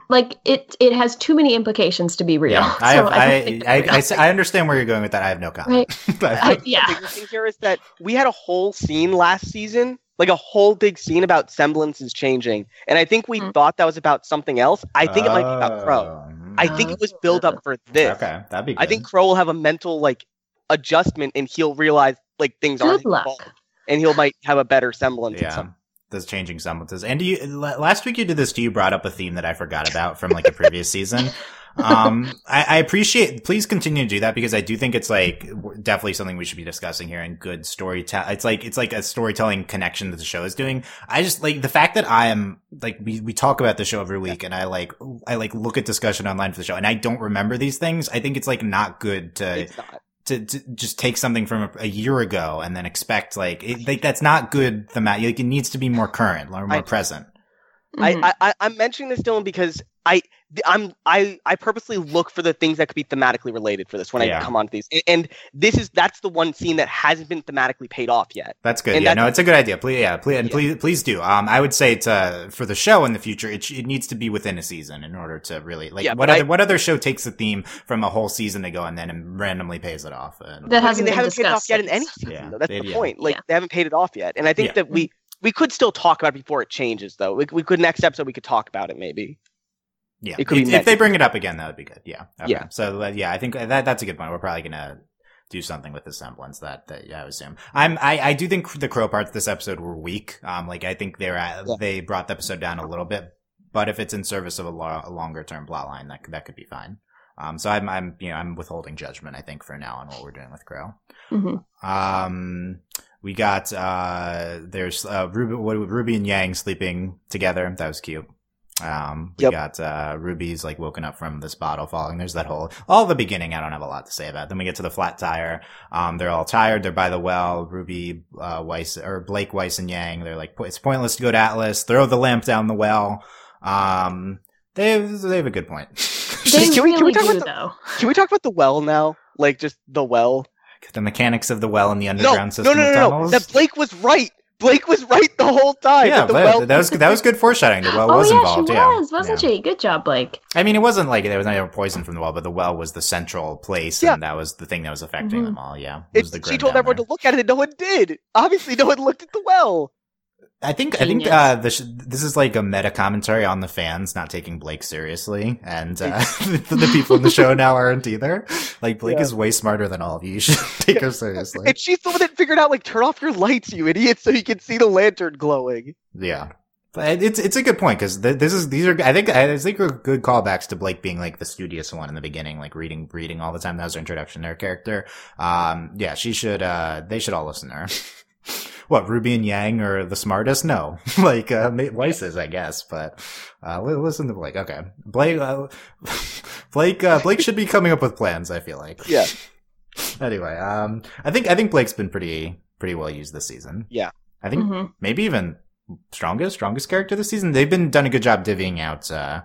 like it it has too many implications to be real. yeah I, So have, don't I, I, it's I, real. s- I understand where you're going with that I have no comment But- I- The yeah. biggest thing here is that we had a whole scene last season, like a whole big scene about semblances changing, and I think we Mm. thought that was about something else. I think it might be about Qrow. Oh, I think it was built up for this. okay that'd be good. I think Qrow will have a mental like adjustment, and he'll realize like things aren't luck. fault, and he'll might have a better semblance. of those changing semblances and do you last week you did this too you brought up a theme that i forgot about from like a previous season? Um I, I appreciate please continue to do that because i do think it's like definitely something we should be discussing here and good storytelling it's like it's like a storytelling connection that the show is doing. I just like the fact that i am like we, we talk about the show every week and i like i like look at discussion online for the show and i don't remember these things i think it's like not good to It's not. To, to just take something from a, a year ago and then expect like it, like that's not good thematic. Like it needs to be more current or more I- present. I, mm-hmm. I, I I'm mentioning this, Dylan, because I th- I'm I I purposely look for the things that could be thematically related for this when Yeah. I come onto these, and, and this is that's the one scene that hasn't been thematically paid off yet. That's good. And yeah, that's- no, it's a good idea. Please, yeah, please, and Yeah. please, please do. Um, I would say to for the show in the future, it it needs to be within a season in order to really like Yeah, what other I- what other show takes a theme from a whole season ago and then randomly pays it off. And, that I mean, hasn't they been haven't paid it off discussed yet in any season. Yeah, though. That's they- the yeah. point. Like Yeah. they haven't paid it off yet, and I think Yeah. that we we could still talk about it before it changes, though. We, we could next episode we could talk about it maybe. Yeah, it could be if, if they bring it up again, that would be good. Yeah, okay. Yeah. So uh, yeah, I think that that's a good point. We're probably gonna do something with the semblance that, that yeah, I assume. I'm I, I do think the Qrow parts this episode were weak. Um, like I think they're at, Yeah. they brought the episode down a little bit, but if it's in service of a, lo- a longer term plot line, that could- that could be fine. Um, so I'm I'm you know I'm withholding judgment. I think for now on what we're doing with Qrow. Mhm. Um, we got uh, there's uh, Ruby, Ruby and Yang sleeping together. That was cute. Um, we Yep. got uh, Ruby's like woken up from this bottle falling. There's that whole all the beginning. I don't have a lot to say about. Then we get to the flat tire. Um, they're all tired. They're by the well. Ruby, uh, Weiss or Blake, Weiss, and Yang. They're like, it's pointless to go to Atlas. Throw the lamp down the well. Um, they have, they have a good point. They Can we- can we talk do, about the- though. Can we talk about the well now? Like just the well. the mechanics of the well and the underground no, system no, of no, no. That Blake was right. Blake was right the whole time. yeah, that the but well. that was that was good foreshadowing. The well oh was yeah, involved. she yeah, was, wasn't Yeah. she? Good job, Blake. I mean, it wasn't like there was no poison from the well, but the well was the central place, Yeah. and that was the thing that was affecting Mhm. them all. Yeah, it was the she told everyone there. to look at it, and no one did. Obviously, no one looked at the well. I think I think Genius. uh, this this is like a meta commentary on the fans not taking Blake seriously, and uh, the, the people in the show now aren't either. Like Blake Yeah. is way smarter than all of you. You should take her seriously. And she's the one that figured out like turn off your lights, you idiot, so you can see the lantern glowing. Yeah. But it's it's a good point because th- this is these are I think I think are good callbacks to Blake being like the studious one in the beginning, like reading reading all the time. That was her introduction to her character. Um, yeah, she should. Uh, they should all listen to her. what Ruby and Yang are the smartest? No, like uh, Ma- Weiss is, I guess. But uh, listen to Blake. Okay, Blake. Uh, Blake. Uh, Blake should be coming up with plans. I feel like. Yeah. anyway, um, I think I think Blake's been pretty pretty well used this season. Yeah. I think Mhm. maybe even strongest strongest character this season. They've been done a good job divvying out uh,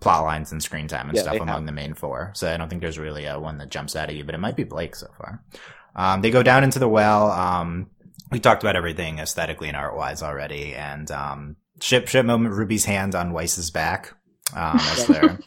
plot lines and screen time and Yeah, stuff among have. the main four. So I don't think there's really uh, one that jumps out at you, but it might be Blake so far. Um, they go down into the well. Um, we talked about everything aesthetically and art wise already, and um, ship ship moment. Ruby's hand on Weiss's back. Um, as they're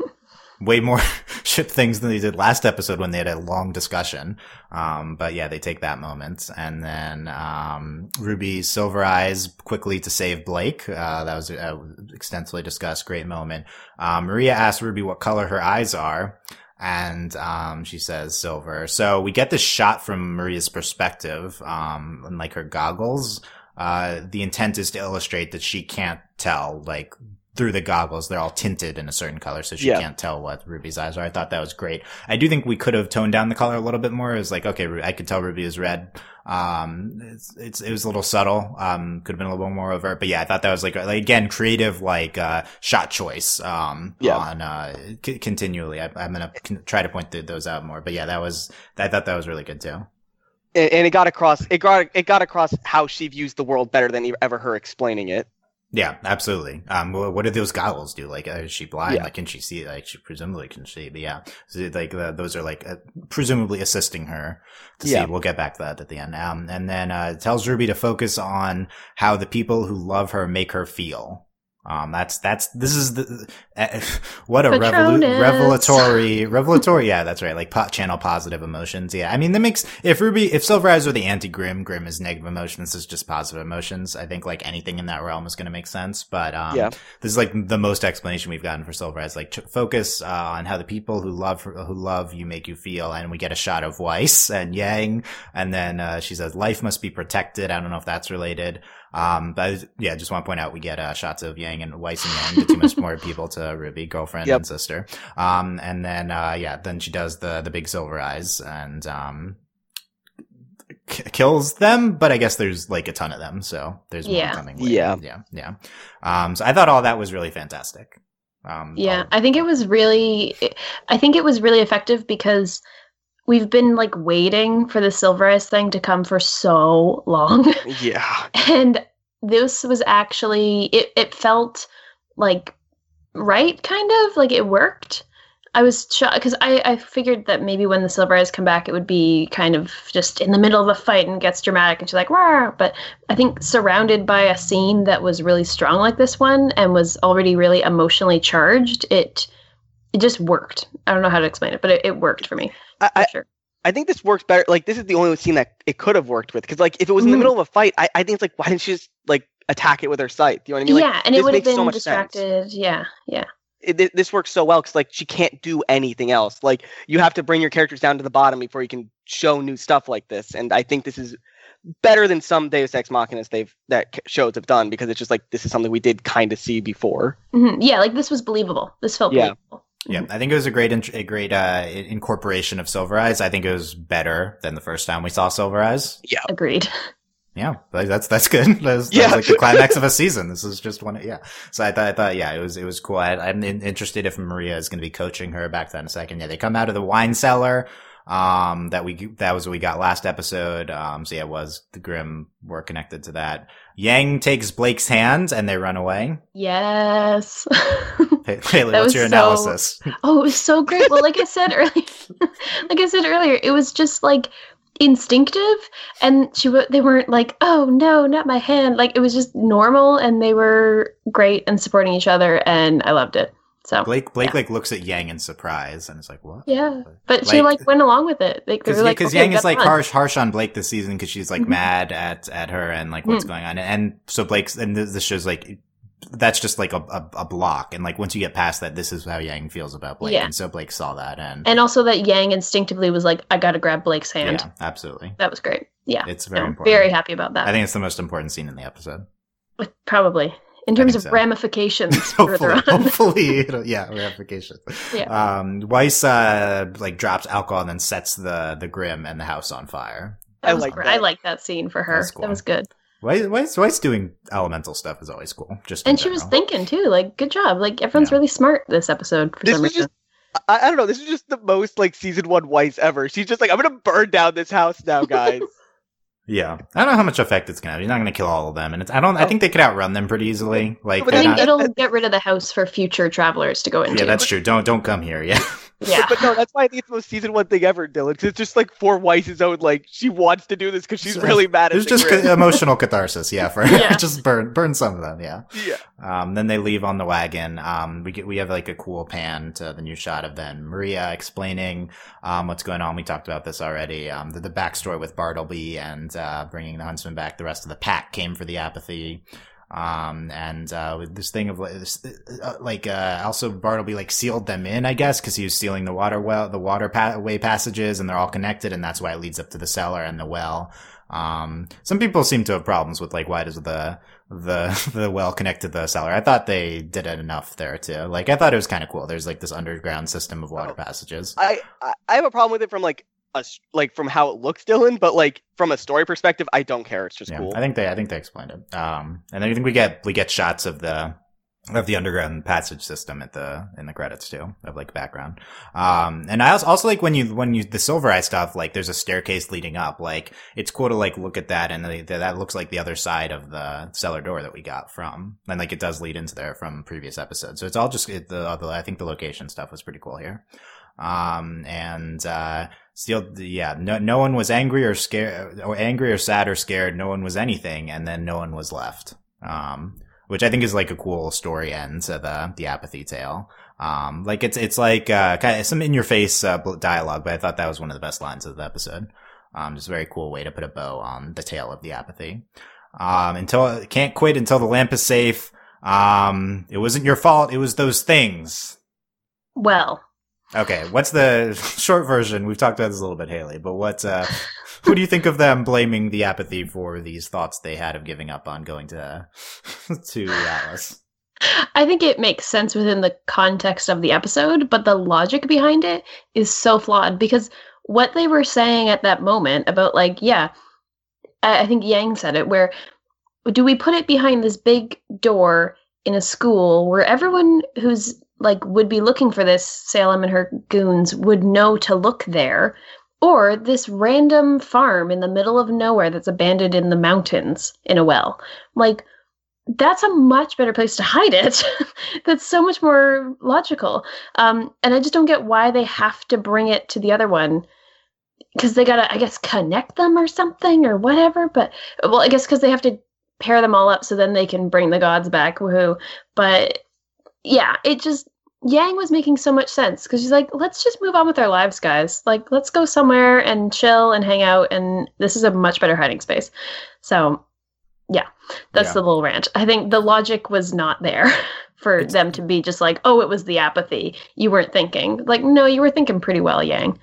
way more ship things than they did last episode when they had a long discussion. Um, but yeah, they take that moment. And then, um, Ruby Silver Eyes quickly to save Blake. Uh, that was uh, extensively discussed. Great moment. Um, Maria asks Ruby what color her eyes are. And, um, she says silver. So we get this shot from Maria's perspective, um, and like her goggles. Uh, the intent is to illustrate that she can't tell, like, through the goggles, they're all tinted in a certain color, so she Yeah. can't tell what Ruby's eyes are. I thought that was great. I do think we could have toned down the color a little bit more. It was like, okay, I could tell Ruby is red. Um, it's, it's, it was a little subtle. Um, could have been a little bit more overt, but yeah, I thought that was like, like again, creative, like, uh, shot choice, um, Yeah. on, uh, c- continually. I, I'm going to con- try to point th- those out more, but yeah, that was, I thought that was really good too. And, it got across it got it got across how she views the world better than ever her explaining it. Yeah, absolutely. Um, what do those goggles do? Like, uh, is she blind? Yeah. Like, can she see? Like, she presumably can see, but yeah, so, like, uh, those are like, uh, presumably assisting her to Yeah. see. We'll get back to that at the end. Um, and then, uh, it tells Ruby to focus on how the people who love her make her feel. Um, that's, that's, this is the, uh, what a revolu- revelatory, revelatory. Yeah, that's right. Like, po- channel positive emotions. Yeah. I mean, that makes, if Ruby, if Silver Eyes are the anti-Grimm, Grimm is negative emotions, this is just positive emotions. I think, like, anything in that realm is going to make sense. But, um, Yeah. this is like the most explanation we've gotten for Silver Eyes. Like, ch- focus, uh, on how the people who love, who love you make you feel. And we get a shot of Weiss and Yang. And then, uh, she says, life must be protected. I don't know if that's related. Um, but I- yeah, just want to point out we get uh, shots of Yang and Weiss and Yang, the two most important people to Ruby, girlfriend Yep. and sister. Um, and then uh, yeah, then she does the the big silver eyes and um, k- kills them. But I guess there's like a ton of them, so there's Yeah. more coming. Later. Yeah. yeah, yeah. Um, so I thought all that was really fantastic. Um, Yeah, all- I think it was really I think it was really effective because we've been like waiting for the Silver Eyes thing to come for so long. Yeah. and this was actually it, it felt like right kind of like it worked i was shocked because I, I figured that maybe when the silver eyes come back it would be kind of just in the middle of a fight and gets dramatic and she's like Rawr! but i think surrounded by a scene that was really strong like this one and was already really emotionally charged it it just worked i don't know how to explain it but it, it worked for me I, I, sure I think this works better. Like this is the only scene that it could have worked with. Because like if it was in the Mhm. middle of a fight, I, I think it's like why didn't she just like attack it with her sight? You know what I mean? Like, yeah and it would have makes so been much sense. distracted yeah yeah it, thi- this works so well because like she can't do anything else. Like you have to bring your characters down to the bottom before you can show new stuff like this. And I think this is better than some Deus Ex Machinas they've that shows have done because it's just like this is something we did kind of see before. Mhm. Yeah, like this was believable. This felt Yeah. believable. Yeah, I think it was a great, int- a great uh, incorporation of Silver Eyes. I think it was better than the first time we saw Silver Eyes. Yeah, agreed. Yeah, that's that's good. That's, that's Yeah. like the climax of a season. This is just one. Yeah. So I thought, I thought, yeah, it was it was cool. I, I'm interested if Maria is going to be coaching her back then in a second. Yeah, they come out of the wine cellar. Um, that we that was what we got last episode. Um, so yeah, it was the Grimm were connected to that. Yang takes Blake's hand and they run away. Yes. Hey, Haley, what's your so- analysis? oh, it was so great. Well, like I said earlier, like I said earlier, it was just like instinctive, and she they weren't like, oh no, not my hand. Like it was just normal, and they were great and supporting each other, and I loved it. So Blake Blake yeah. like looks at Yang in surprise and is like, "What?" yeah, but she Like- like went along with it. Like, Because like, okay, Yang is like fun. harsh harsh on Blake this season because she's like Mhm. mad at at her and like what's Mm. going on and so Blake's and this, this shows like that's just like a, a, a block and like once you get past that this is how Yang feels about Blake Yeah. and so Blake saw that and, and also that Yang instinctively was like, I got to grab Blake's hand. yeah absolutely That was great. Yeah, it's very No, important very happy about that. I think it's the most important scene in the episode Probably in terms of so. ramifications further hopefully on. hopefully it'll, yeah ramifications Yeah. um Weiss uh like drops alcohol and then sets the the Grimm and the house on fire I That was like gr- that. I like that scene for her. That's cool. That was good. Weiss, Weiss, Weiss doing elemental stuff is always cool just And she was thinking too, like, good job. Like everyone's Yeah. really smart this episode for This some was reason. just I, I don't know. This is just the most like season one Weiss ever. She's just like, I'm gonna burn down this house now, guys. Yeah, I don't know how much effect it's gonna have. You're not gonna kill all of them, and it's. I don't. I Oh. think they could outrun them pretty easily. Like, I think not- it'll get rid of the house for future travelers to go into. yeah, that's true. Don't don't come here. Yeah, yeah. but no, that's why I think it's the most season one thing ever, Dylan. 'cause it's just like for Weiss's own, like she wants to do this because she's So, really mad at There's just Grimm. ca- emotional catharsis. Yeah, for Yeah. just burn burn some of them. Yeah. yeah. Um, then they leave on the wagon. Um, we get we have like a cool pan to the new shot of then Maria explaining um what's going on. We talked about this already. Um, the, the backstory with Bartleby and uh bringing the huntsman back. The rest of the pack came for the apathy. Um, and, uh, with this thing of this, uh, like, uh, also Bartleby like sealed them in, I guess, cause he was sealing the water well, the water pa- way passages and they're all connected and that's why it leads up to the cellar and the well. Um, some people seem to have problems with like, why does the, the, the well connect to the cellar? I thought they did it enough there too. Like, I thought it was kind of cool. There's like this underground system of water Oh. passages. I, I I have a problem with it from like a like from how it looks, Dylan. But like from a story perspective, I don't care. It's just Yeah, cool. I think they, I think they explained it. Um, and I think we get, we get shots of the, of the underground passage system at the, in the credits too, of like background. Um, and I also, also like when you, when you, the silver eye stuff, like there's a staircase leading up, like it's cool to like look at that and the, that looks like the other side of the cellar door that we got from, and like it does lead into there from previous episodes. So it's all just, it, the, the, I think the location stuff was pretty cool here. Um, and, uh, Still, yeah, no, no one was angry or scared, or angry or sad or scared. No one was anything, and then no one was left. Um, which I think is like a cool story end to the the apathy tale. Um, like it's it's like uh, kind of some in your face uh, dialogue, but I thought that was one of the best lines of the episode. Um, just a very cool way to put a bow on the tale of the apathy. Um, until can't quit until the lamp is safe. Um, it wasn't your fault. It was those things. Well, Okay, what's the short version? We've talked about this a little bit, Haley, but what, uh, who do you think of them blaming the apathy for these thoughts they had of giving up on going to, to Atlas? I think it makes sense within the context of the episode, but the logic behind it is so flawed because what they were saying at that moment about, like, yeah, I, I think Yang said it, where do we put it behind this big door in a school where everyone who's like would be looking for this Salem and her goons would know to look there, or this random farm in the middle of nowhere that's abandoned in the mountains in a well? Like, that's a much better place to hide it. that's so much more logical. Um, and I just don't get why they have to bring it to the other one. Because they gotta, I guess, connect them or something or whatever. But, well, I guess because they have to pair them all up so then they can bring the gods back. Woohoo. But yeah, it just, Yang was making so much sense because she's like, let's just move on with our lives, guys. Like, let's go somewhere and chill and hang out. And this is a much better hiding space. So, yeah, that's Yeah. the little rant. I think the logic was not there for It's- them to be just like, oh, it was the apathy. You weren't thinking. Like, no, you were thinking pretty well, Yang.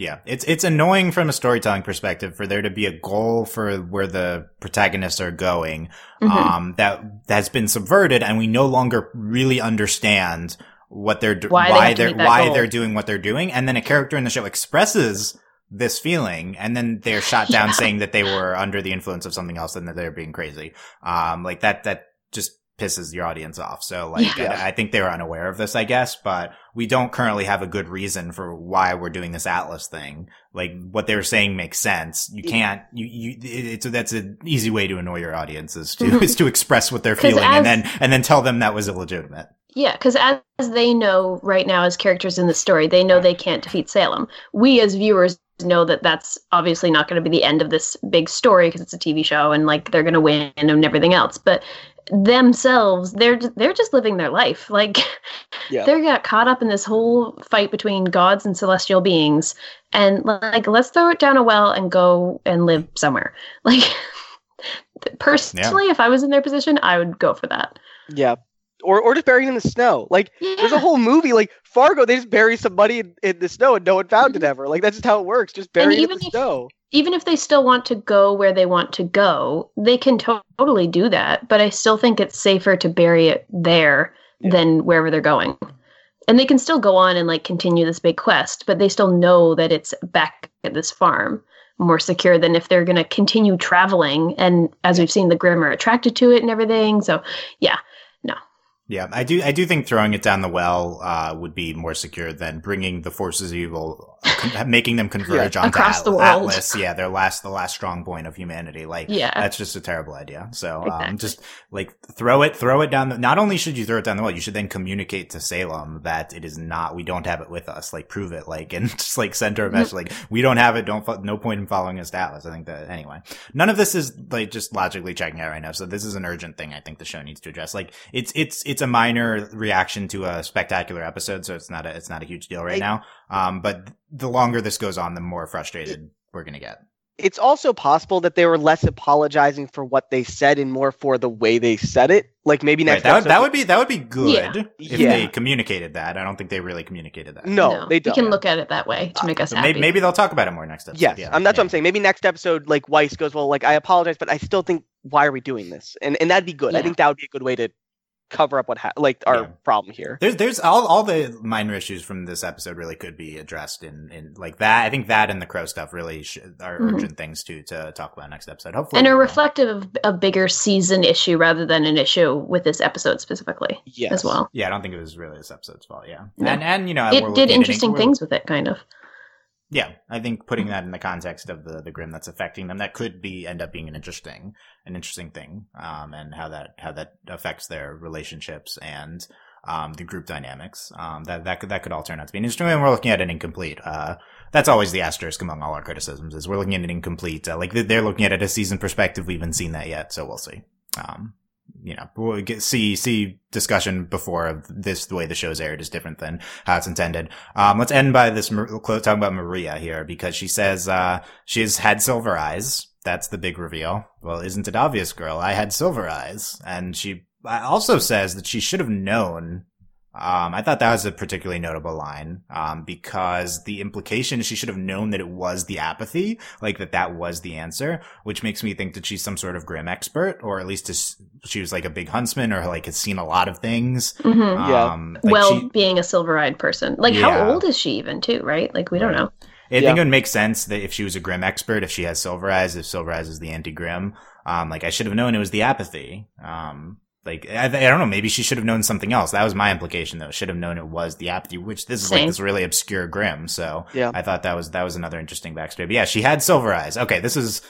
Yeah, it's it's annoying from a storytelling perspective for there to be a goal for where the protagonists are going Mhm. um, that has been subverted, and we no longer really understand what they're do- Why they why to they're why goal. they're doing what they're doing, and then a character in the show expresses this feeling, and then they're shot down Yeah. saying that they were under the influence of something else and that they're being crazy. Um, like that that just pisses your audience off. So like Yeah. I, I think they were unaware of this, I guess, but we don't currently have a good reason for why we're doing this Atlas thing. Like what they were saying makes sense. You can't, you, you, it- it's, that's an easy way to annoy your audience is to, is to express what they're feeling and then, and then tell them that was illegitimate. Yeah, because as they know right now, as characters in the story, they know they can't defeat Salem. We, as viewers, know that that's obviously not going to be the end of this big story because it's a TV show and like they're going to win and everything else. But themselves they're they're just living their life like Yeah. they got caught up in this whole fight between gods and celestial beings and like let's throw it down a well and go and live somewhere like personally if i was in their position i would go for that Yeah. Or or just buried in the snow. Like there's a whole movie like Fargo. They just bury somebody in, in the snow and no one found it Mhm. ever. Like that's just how it works. Just bury it in the if- snow. Even if they still want to go where they want to go, they can to- totally do that. But I still think it's safer to bury it there Yeah. than wherever they're going. And they can still go on and like continue this big quest, but they still know that it's back at this farm more secure than if they're going to continue traveling. And as we've seen, the Grimm are attracted to it and everything. So, yeah, Yeah, I do. I do think throwing it down the well uh, would be more secure than bringing the forces of evil, con- making them converge onto Across the world. Atlas. Yeah, their last, the last strong point of humanity. Like, yeah. that's just a terrible idea. So, um, just like throw it, throw it down. The, not only should you throw it down the well, you should then communicate to Salem that it is not. We don't have it with us. Like, prove it. Like, and just like send her a message. Like, we don't have it. Don't. fo- No point in following us to Atlas. I think that anyway. None of this is like just logically checking out right now. So this is an urgent thing. I think the show needs to address. Like, it's it's it's a minor reaction to a spectacular episode, so it's not a it's not a huge deal right Like- now. Um, but the longer this goes on, the more frustrated we're gonna get. It's also possible that they were less apologizing for what they said and more for the way they said it. Like maybe Right, next that episode- that would be that would be good Yeah. if Yeah. they communicated that. I don't think they really communicated that. No, they don't. can look at it that way to make us So happy. maybe, maybe they'll talk about it more next episode. Yes, yeah, um, that's yeah. what I'm saying. Maybe next episode, like Weiss goes, well, like I apologize, but I still think why are we doing this? And and that'd be good. I think that would be a good way to cover up what ha- like our Yeah. problem here. There's there's all all the minor issues from this episode really could be addressed in in like that. I think that and the Qrow stuff really sh- are Mhm. urgent things to to talk about next episode. Hopefully, and we are will. reflective of a bigger season issue rather than an issue with this episode specifically Yes. as well. Yeah, I don't think it was really this episode's fault. Yeah, No. and and you know it looking did at interesting we're- things with it, kind of. Yeah, I think putting that in the context of the the Grimm that's affecting them, that could be end up being an interesting an interesting thing, um, and how that how that affects their relationships and um the group dynamics. Um, that that could that could all turn out to be an interesting. And we're looking at an incomplete. Uh, that's always the asterisk among all our criticisms is we're looking at an incomplete. Uh, like they're looking at it a season perspective. We haven't seen that yet, so we'll see. Um, you know, we'll get, see see discussion before this the way the show's aired is different than how it's intended. Um, let's end by this Mar- talking about Maria here because she says uh, she's had silver eyes. That's the big reveal. Well, isn't it obvious, girl? I had silver eyes, and she also says that she should have known. Um, I thought that was a particularly notable line, um, because the implication is she should have known that it was the apathy, like that that was the answer, which makes me think that she's some sort of Grimm expert, or at least is, she was like a big huntsman, or like has seen a lot of things. hmm Yeah. Um, like well, she- being a silver-eyed person, like Yeah. how old is she even? Too right? Like we don't know. I Yeah. think it would make sense that if she was a Grimm expert, if she has Silver Eyes, if Silver Eyes is the anti-Grimm, um, like I should have known it was the apathy. Um, like I, I don't know, maybe she should have known something else. That was my implication, though. Should have known it was the apathy, which this is like this really obscure Grimm. So Yeah. I thought that was that was another interesting backstory. But yeah, she had Silver Eyes. Okay, this is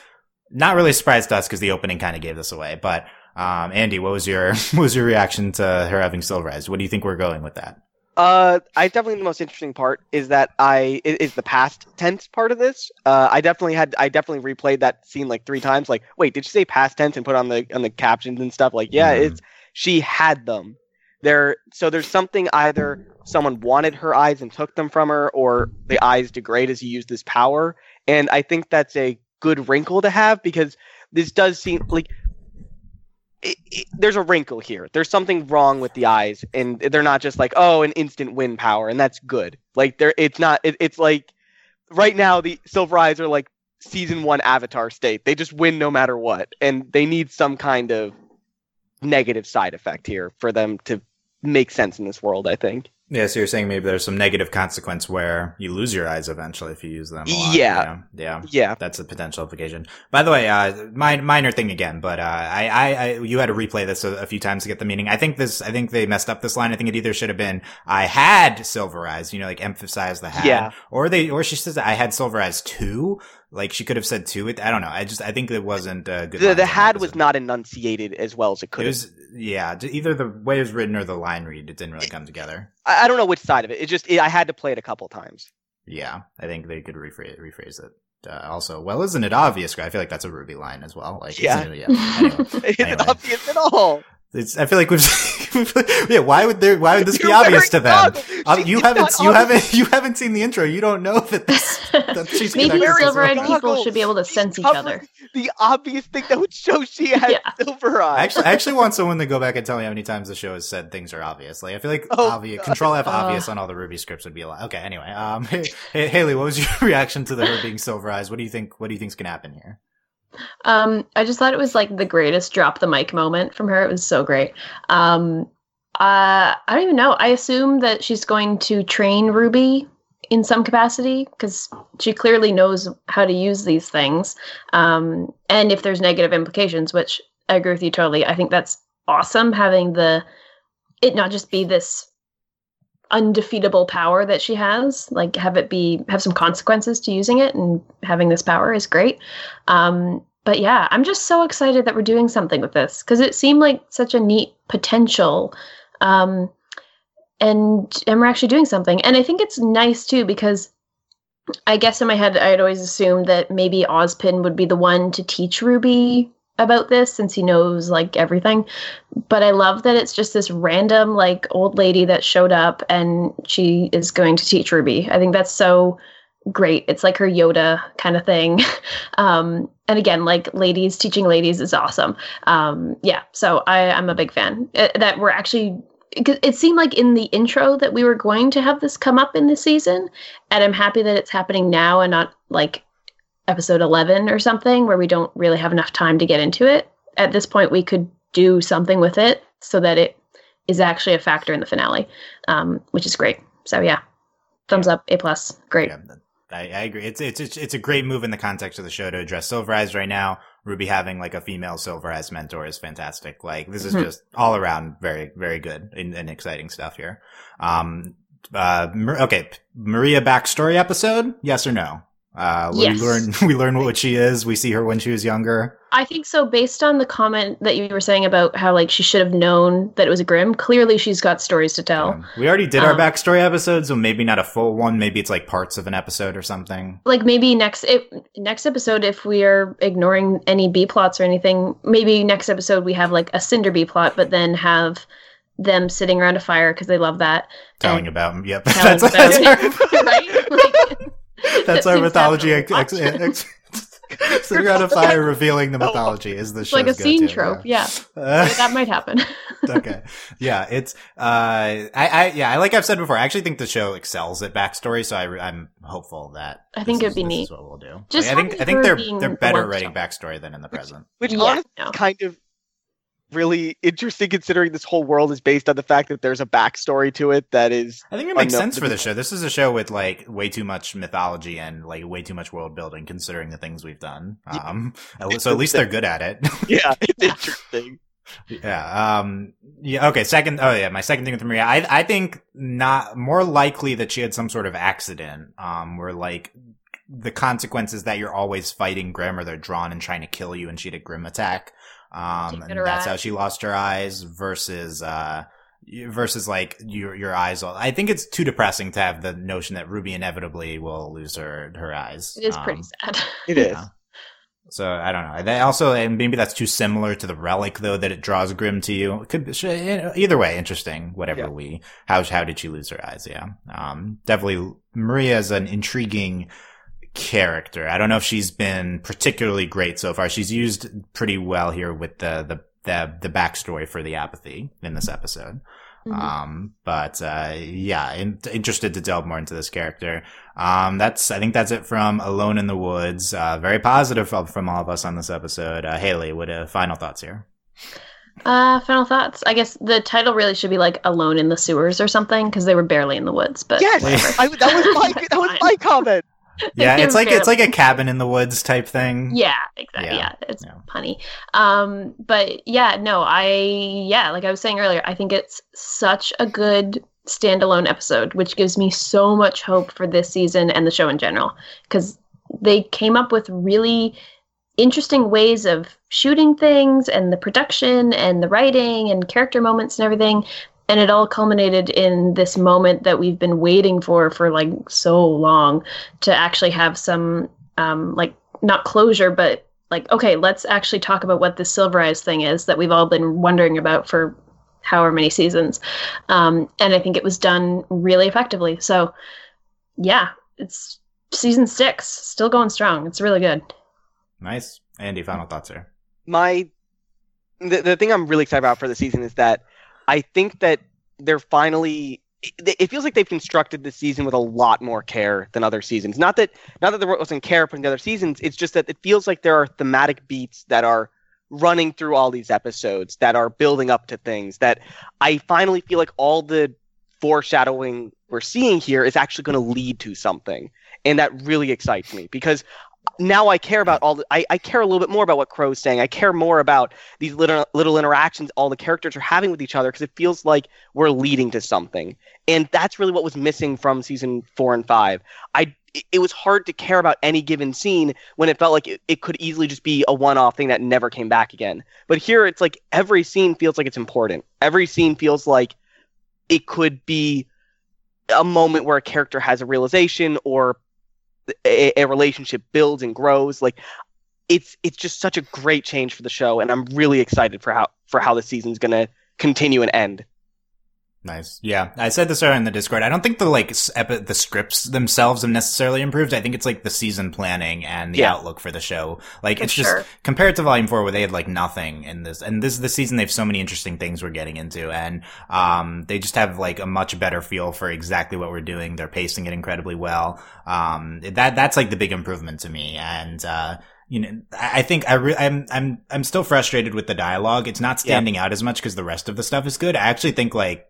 not really a surprise to us because the opening kind of gave this away. But um, Andy, what was your what was your reaction to her having Silver Eyes? What do you think we're going with that? Uh, I definitely the most interesting part is that I is the past tense part of this. Uh, I definitely had I definitely replayed that scene like three times. Like, wait, did you say past tense and put on the on the captions and stuff? Like, yeah, Mhm. it's she had them. There, so there's something either someone wanted her eyes and took them from her, or the eyes degrade as you use this power. And I think that's a good wrinkle to have because this does seem like there's a wrinkle here. There's something wrong with the eyes, and they're not just like oh, an instant win power, and that's good. Like they're it's not. It, it's like right now the silver eyes are like season one Avatar state. They just win no matter what, and they need some kind of negative side effect here for them to make sense in this world. I think. Yeah, so you're saying maybe there's some negative consequence where you lose your eyes eventually if you use them. A lot, Yeah. you know? yeah. Yeah. That's a potential implication. By the way, uh, min- minor thing again, but uh, I, I, I, you had to replay this a, a few times to get the meaning. I think this, I think they messed up this line. I think it either should have been "I had silver eyes," you know, like emphasize the had, Yeah. or they, or she says "I had silver eyes too." Like she could have said two. I don't know. I just, I think it wasn't uh, good. The, the had was not enunciated as well as it could It have. was, yeah, either the way it was written or the line read. It didn't really come together. I, I don't know which side of it. It just it, I had to play it a couple times. Yeah, I think they could rephrase rephrase it. Uh, also, well, isn't it obvious? I feel like that's a Ruby line as well. Like, Yeah. isn't it- yeah. Anyway, It's Anyway. not obvious at all. It's, I feel like we've, yeah. Why would there? Why would this be You're obvious to them? Um, you haven't, you haven't, you haven't seen the intro. You don't know that this. That she's Maybe silver-eyed a people goggles. should be able to She's sense each other. The obvious thing that would show she had Yeah. silver eyes. I actually, I actually want someone to go back and tell me how many times the show has said things are obvious. Like, I feel like Oh, obvious, God. Control F Uh. obvious on all the Ruby scripts would be a lot. Okay, anyway, um, hey, hey, Haley, what was your reaction to the her being silver eyes? What do you think? What do you think's gonna happen here? Um, I just thought it was like the greatest drop the mic moment from her. It was so great. Um, uh, I don't even know. I assume that she's going to train Ruby in some capacity because she clearly knows how to use these things. Um, and if there's negative implications, which I agree with you totally, I think that's awesome having the it not just be this undefeatable power that she has like have it be have some consequences to using it and having this power is great. Um but yeah i'm just so excited that we're doing something with this because it seemed like such a neat potential. Um and and we're actually doing something. And i think it's nice too because i guess in my head i had always assumed that maybe ozpin would be the one to teach ruby about this since he knows like everything. But i love that it's just this random like old lady that showed up and she is going to teach ruby. I think that's so great. It's like her yoda kind of thing. Um and again like ladies teaching ladies is awesome. Um yeah so i i'm a big fan. Uh, that we're actually. it seemed like in the intro that we were going to have this come up in this season and i'm happy that it's happening now and not like episode 11 or something where we don't really have enough time to get into it at this point we could do something with it so that it is actually a factor in the finale um, which is great so yeah thumbs up a plus great Yeah, I, I agree. It's, it's it's it's a great move in the context of the show to address Silver Eyes right now. Ruby having like a female Silver Eyes mentor is fantastic. Like this is Mhm. just all around very very good and, and exciting stuff here. Um, uh, okay, Maria backstory episode? Yes or no? Uh, Yes. we learn we learn what she is. We see her when she was younger. I think so. Based on the comment that you were saying about how like she should have known that it was a Grimm, clearly she's got stories to tell. Um, we already did our Um, backstory episode, so maybe not a full one. Maybe it's like parts of an episode or something. Like maybe next if, next episode, if we are ignoring any B plots or anything, maybe next episode we have like a Cinder B plot, but then have them sitting around a fire because they love that. Telling about yep. telling that's, about that's it, our, right? Like, that's our mythology. Ex, happening. ex, ex, sitting around a fire revealing the mythology is the it's like a scene go-to, trope. yeah. Yeah, Uh, that might happen. okay. Yeah, it's uh I I yeah, I like I've said before, I actually think the show excels at backstory, so I re- I'm hopeful that I think it'd be is, this neat. is what we'll do. Just Like, I think I think they're they're better writing tell. backstory than in the present. Which yeah, honestly no. kind of really interesting considering this whole world is based on the fact that there's a backstory to it that is I think it makes sense for the show. This is a show with like way too much mythology and like way too much world building considering the things we've done. Um so at least they're good at it. yeah, it's interesting. Yeah. Um. Yeah. Okay. Second. Oh, yeah. My second thing with Maria, I I think not more likely that she had some sort of accident. Um. Where like the consequences that you're always fighting Grimm or they're drawn and trying to kill you, and she had a Grimm attack. Um. And her that's how she lost her eyes. Versus uh. Versus like your your eyes. all I think it's too depressing to have the notion that Ruby inevitably will lose her her eyes. It is pretty Um, sad. It is. yeah. So I don't know. They also, and maybe that's too similar to the relic, though, that it draws Grimm to you. It could be, either way, interesting. Whatever Yeah. we, how how did she lose her eyes? Yeah, um, definitely. Maria is an intriguing character. I don't know if she's been particularly great so far. She's used pretty well here with the the the, the backstory for the apathy in this episode. Mhm. Um, but, uh, yeah, in- interested to delve more into this character. Um, that's, I think that's it from Alone in the Woods. Uh, very positive from, from all of us on this episode. Uh, Haley, what, uh, final thoughts here? Uh, final thoughts. I guess the title really should be like "Alone in the Sewers" or something because they were barely in the woods. But Yes. I, that was my that was my comment. Yeah, it's like, it's like a cabin in the woods type thing. Yeah, exactly. Yeah, Yeah, it's yeah. punny. Um, but yeah, no, I yeah, like I was saying earlier, I think it's such a good standalone episode, which gives me so much hope for this season and the show in general because they came up with really interesting ways of shooting things and the production and the writing and character moments and everything and it all culminated in this moment that we've been waiting for for like so long to actually have some um like not closure but like, okay, let's actually talk about what this Silver Eyes thing is that we've all been wondering about for however many seasons. Um, and I think it was done really effectively. So, yeah, it's season six, still going strong. It's really good. Nice. Andy, final thoughts here. My the the thing I'm really excited about for the season is that I think that they're finally it, feels like they've constructed the season with a lot more care than other seasons. Not that not that there wasn't care the other seasons. It's just that it feels like there are thematic beats that are running through all these episodes that are building up to things that I finally feel like all the foreshadowing we're seeing here is actually going to lead to something. And that really excites me because now I care about all the, I, I care a little bit more about what Qrow's saying. I care more about these little little interactions all the characters are having with each other because it feels like we're leading to something. And that's really what was missing from season four and five. I it was hard to care about any given scene when it felt like it, it could easily just be a one-off thing that never came back again. But here it's like every scene feels like it's important. Every scene feels like it could be a moment where a character has a realization or a, a relationship builds and grows. Like it's it's just such a great change for the show, and I'm really excited for how for how the season's gonna continue and end. Nice. Yeah. I said this earlier in the Discord. I don't think the like epi- the scripts themselves have necessarily improved. I think it's like the season planning and the yeah. outlook for the show. Like for it's sure. just compared to volume four where they had like nothing in this. And this is the season they have so many interesting things we're getting into. And, um, they just have like a much better feel for exactly what we're doing. They're pacing it incredibly well. Um, that, that's like the big improvement to me. And, uh, you know, I think I re- I'm I'm I'm still frustrated with the dialogue. It's not standing yeah. out as much because the rest of the stuff is good. I actually think like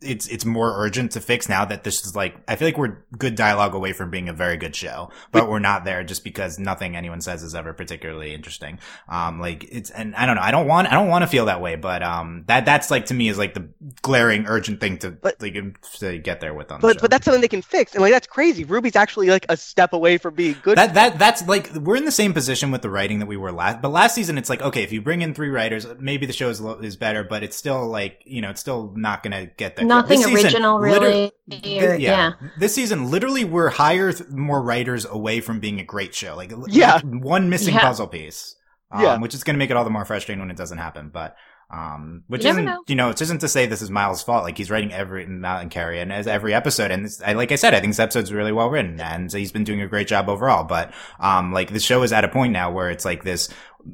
it's it's more urgent to fix now that this is like I feel like we're good dialogue away from being a very good show, but we're not there just because nothing anyone says is ever particularly interesting. Um, like it's and I don't know, I don't want I don't want to feel that way, but um, that that's like to me is like the glaring urgent thing to but, like to get there with on. But but that's something they can fix, and like that's crazy. Ruby's actually like a step away from being good. That that that's like we're in the same position with the writing that we were last, but last season it's like okay, if you bring in three writers, maybe the show is is better, but it's still like you know it's still not gonna get there nothing season, original really. Or, yeah. yeah. This season, literally, we're higher more writers away from being a great show. Like, yeah. one missing yeah. puzzle piece. Um, yeah. which is going to make it all the more frustrating when it doesn't happen. But, um, which you isn't, know. you know, it isn't to say this is Miles' fault. Like he's writing every Matt and Kerry and as every episode. And this, I, like I said, I think this episode's really well written and he's been doing a great job overall. But, um, like the show is at a point now where it's like this,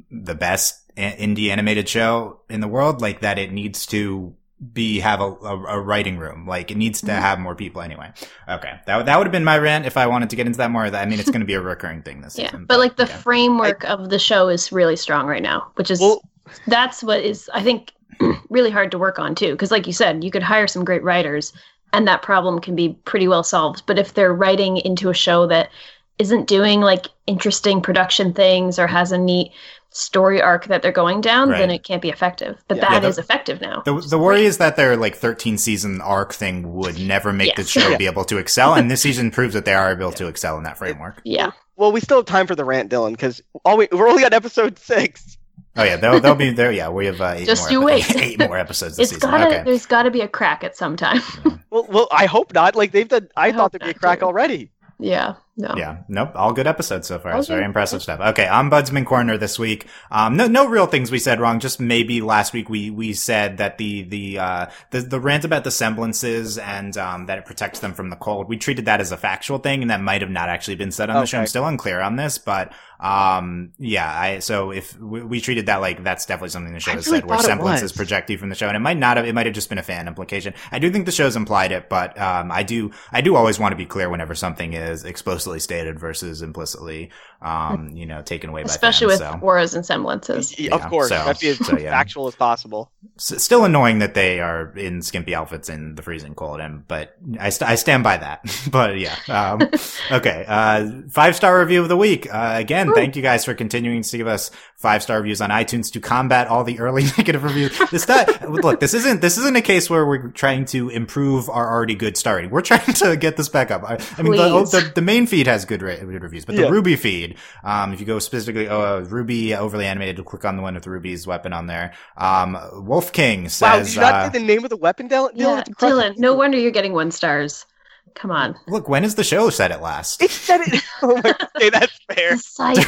the best indie animated show in the world, like that it needs to be have a, a, a, writing room. Like it needs to mm-hmm. have more people anyway. Okay, that that would have been my rant if I wanted to get into that more. I mean, it's going to be a recurring thing this yeah, season. But, but like the yeah. framework I, of the show is really strong right now, which is well, that's what is I think really hard to work on too. Because like you said, you could hire some great writers, and that problem can be pretty well solved. But if they're writing into a show that isn't doing like interesting production things or has a neat story arc that they're going down, right. then it can't be effective. But yeah. that yeah, the, is effective now. The, the worry is that their like 13 season arc thing would never make yes. the show yeah. be able to excel, and this season proves that they are able to excel in that framework. Yeah. Well, we still have time for the rant, Dylan, because we, we're only on episode six. Oh yeah, they'll, they'll be there. Yeah, we have uh, eight Just more. you wait. eight more episodes this it's season. Gotta, okay. There's got to be a crack at some time. well, well, I hope not. Like they've done. I, I thought there'd be a crack too. already. Yeah. No. Yeah. Nope. All good episodes so far. Okay. It's very impressive stuff. Okay. Ombudsman Corner this week. Um, no, no real things we said wrong. Just maybe last week we, we said that the, the, uh, the, the rant about the semblances and, um, that it protects them from the cold. We treated that as a factual thing and that might have not actually been said on okay. the show. I'm still unclear on this, but, um, yeah, I, so if we, we, treated that like that's definitely something the show has said where semblances project you from the show and it might not have, it might have just been a fan implication. I do think the show's implied it, but, um, I do, I do always want to be clear whenever something is explicitly stated versus implicitly, um, you know, taken away Especially by Especially with so. auras and semblances. Yeah, of course. So, be as so, yeah. factual as possible. S- still annoying that they are in skimpy outfits in the freezing cold and, but I, st- I stand by that. but yeah. Um, okay. Uh, five star review of the week. Uh, again, thank you guys for continuing to give us five star reviews on iTunes to combat all the early negative reviews. This that look, this isn't this isn't a case where we're trying to improve our already good starting. We're trying to get this back up. I, I mean, the, the, the main feed has good, ra- good reviews, but the Ruby RWBY feed, um, if you go specifically, uh, RWBY overly animated, to click on the one with RWBY's weapon on there. Um, Wolf King says, "Wow, did you not uh, say the name of the weapon, Dylan? Yeah, Dylan, no wonder you're getting one stars." Come on. Look, when is the show set at last? It said it. Oh my, okay, that's fair.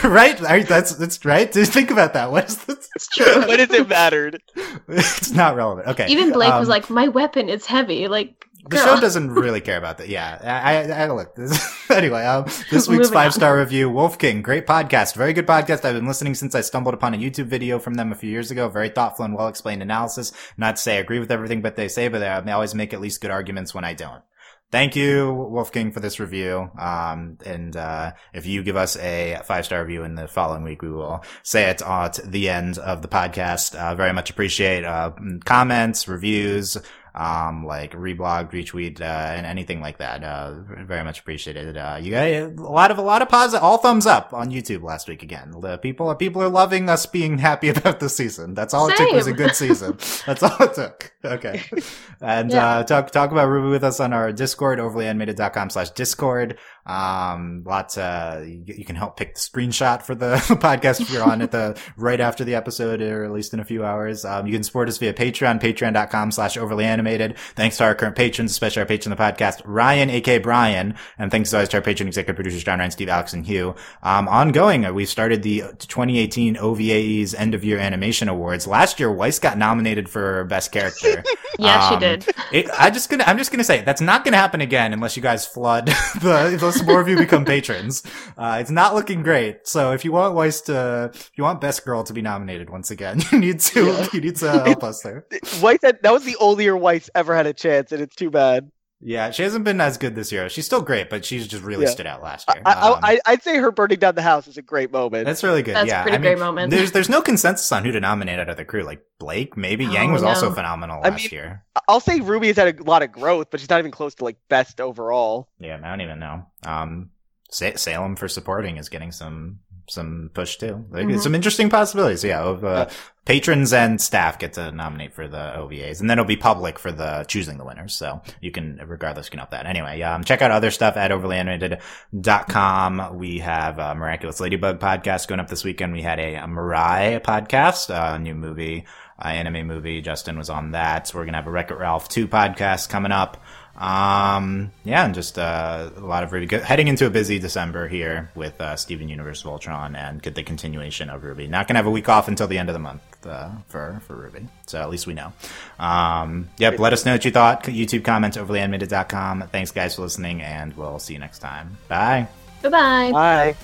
Right? right? That's that's right. Just think about that. What is this? It's true. When has it mattered? it's not relevant. Okay. Even Blake was Um, like, "My weapon is heavy." Like, The girl. show doesn't really care about that. Yeah, I, I, I look. This, anyway, um, this week's five star review: Wolf King, great podcast, very good podcast. I've been listening since I stumbled upon a YouTube video from them a few years ago. Very thoughtful and well explained analysis. Not to say I agree with everything, but they say, but they always make at least good arguments when I don't. Thank you, Wolf King, for this review. Um, and uh, if you give us a five star review in the following week, we will say it at the end of the podcast. Uh, very much appreciate uh, comments, reviews, um, like reblog, retweet, uh, and anything like that. Uh, very much appreciated. Uh, you got a lot of, a lot of positive, all thumbs up on YouTube last week again. The people, people are loving us being happy about the season. That's all it took was a good season. That's all it took. Okay. And, Yeah. uh, talk, talk about Ruby with us on our Discord, overlyanimated.com slash Discord. Um, lots, uh, you, you can help pick the screenshot for the podcast if you're on it the, right after the episode or at least in a few hours. Um, you can support us via Patreon, patreon.com slash overly animated. Thanks to our current patrons, especially our patron of the podcast, Ryan, aka Brian. And thanks always to our patron executive producers, John Ryan, Steve, Alex, and Hugh. Um, ongoing, uh, we've started the 2018 OVA's end of year animation awards. Last year, Weiss got nominated for best character. yeah, she Um, did. It, I just gonna, I'm just gonna say that's not gonna happen again unless you guys flood the, more of you become patrons. Uh, it's not looking great. So if you want Weiss to, if you want Best Girl to be nominated once again, you need to, Yeah. you need to help us there. Weiss, said that was the only year Weiss ever had a chance, and it's too bad. Yeah, she hasn't been as good this year. She's still great, but she's just really Yeah. stood out last year. I, Um, I, I'd say her burning down the house is a great moment. that's really good. That's a pretty I mean, great moment. There's there's no consensus on who to nominate out of the crew. Like Blake, maybe Oh, Yang was also no. phenomenal I last mean- year. I'll say Ruby has had a lot of growth, but she's not even close to like best overall. Yeah, I don't even know. Um, Salem for supporting is getting some some push too. Like, Mhm. Some interesting possibilities. Yeah, of, uh, Yeah. patrons and staff get to nominate for the OVAs, and then it'll be public for the choosing the winners. So you can, regardless, you can help that. Anyway, um, check out other stuff at overlyanimated.com. We have a Miraculous Ladybug podcast going up this weekend. We had a, a Mirai podcast, a new movie, uh, anime movie. Justin was on that. So we're gonna have a Wreck It Ralph two podcast coming up. Um, yeah, and just uh, a lot of really good heading into a busy December here with uh, Steven Universe Voltron and get the continuation of Ruby. Not gonna have a week off until the end of the month uh, for for Ruby, so at least we know. Um, yep, let us know what you thought. YouTube comments overlyanimated.com. Thanks guys for listening, and we'll see you next time. Bye. Bye bye. Bye.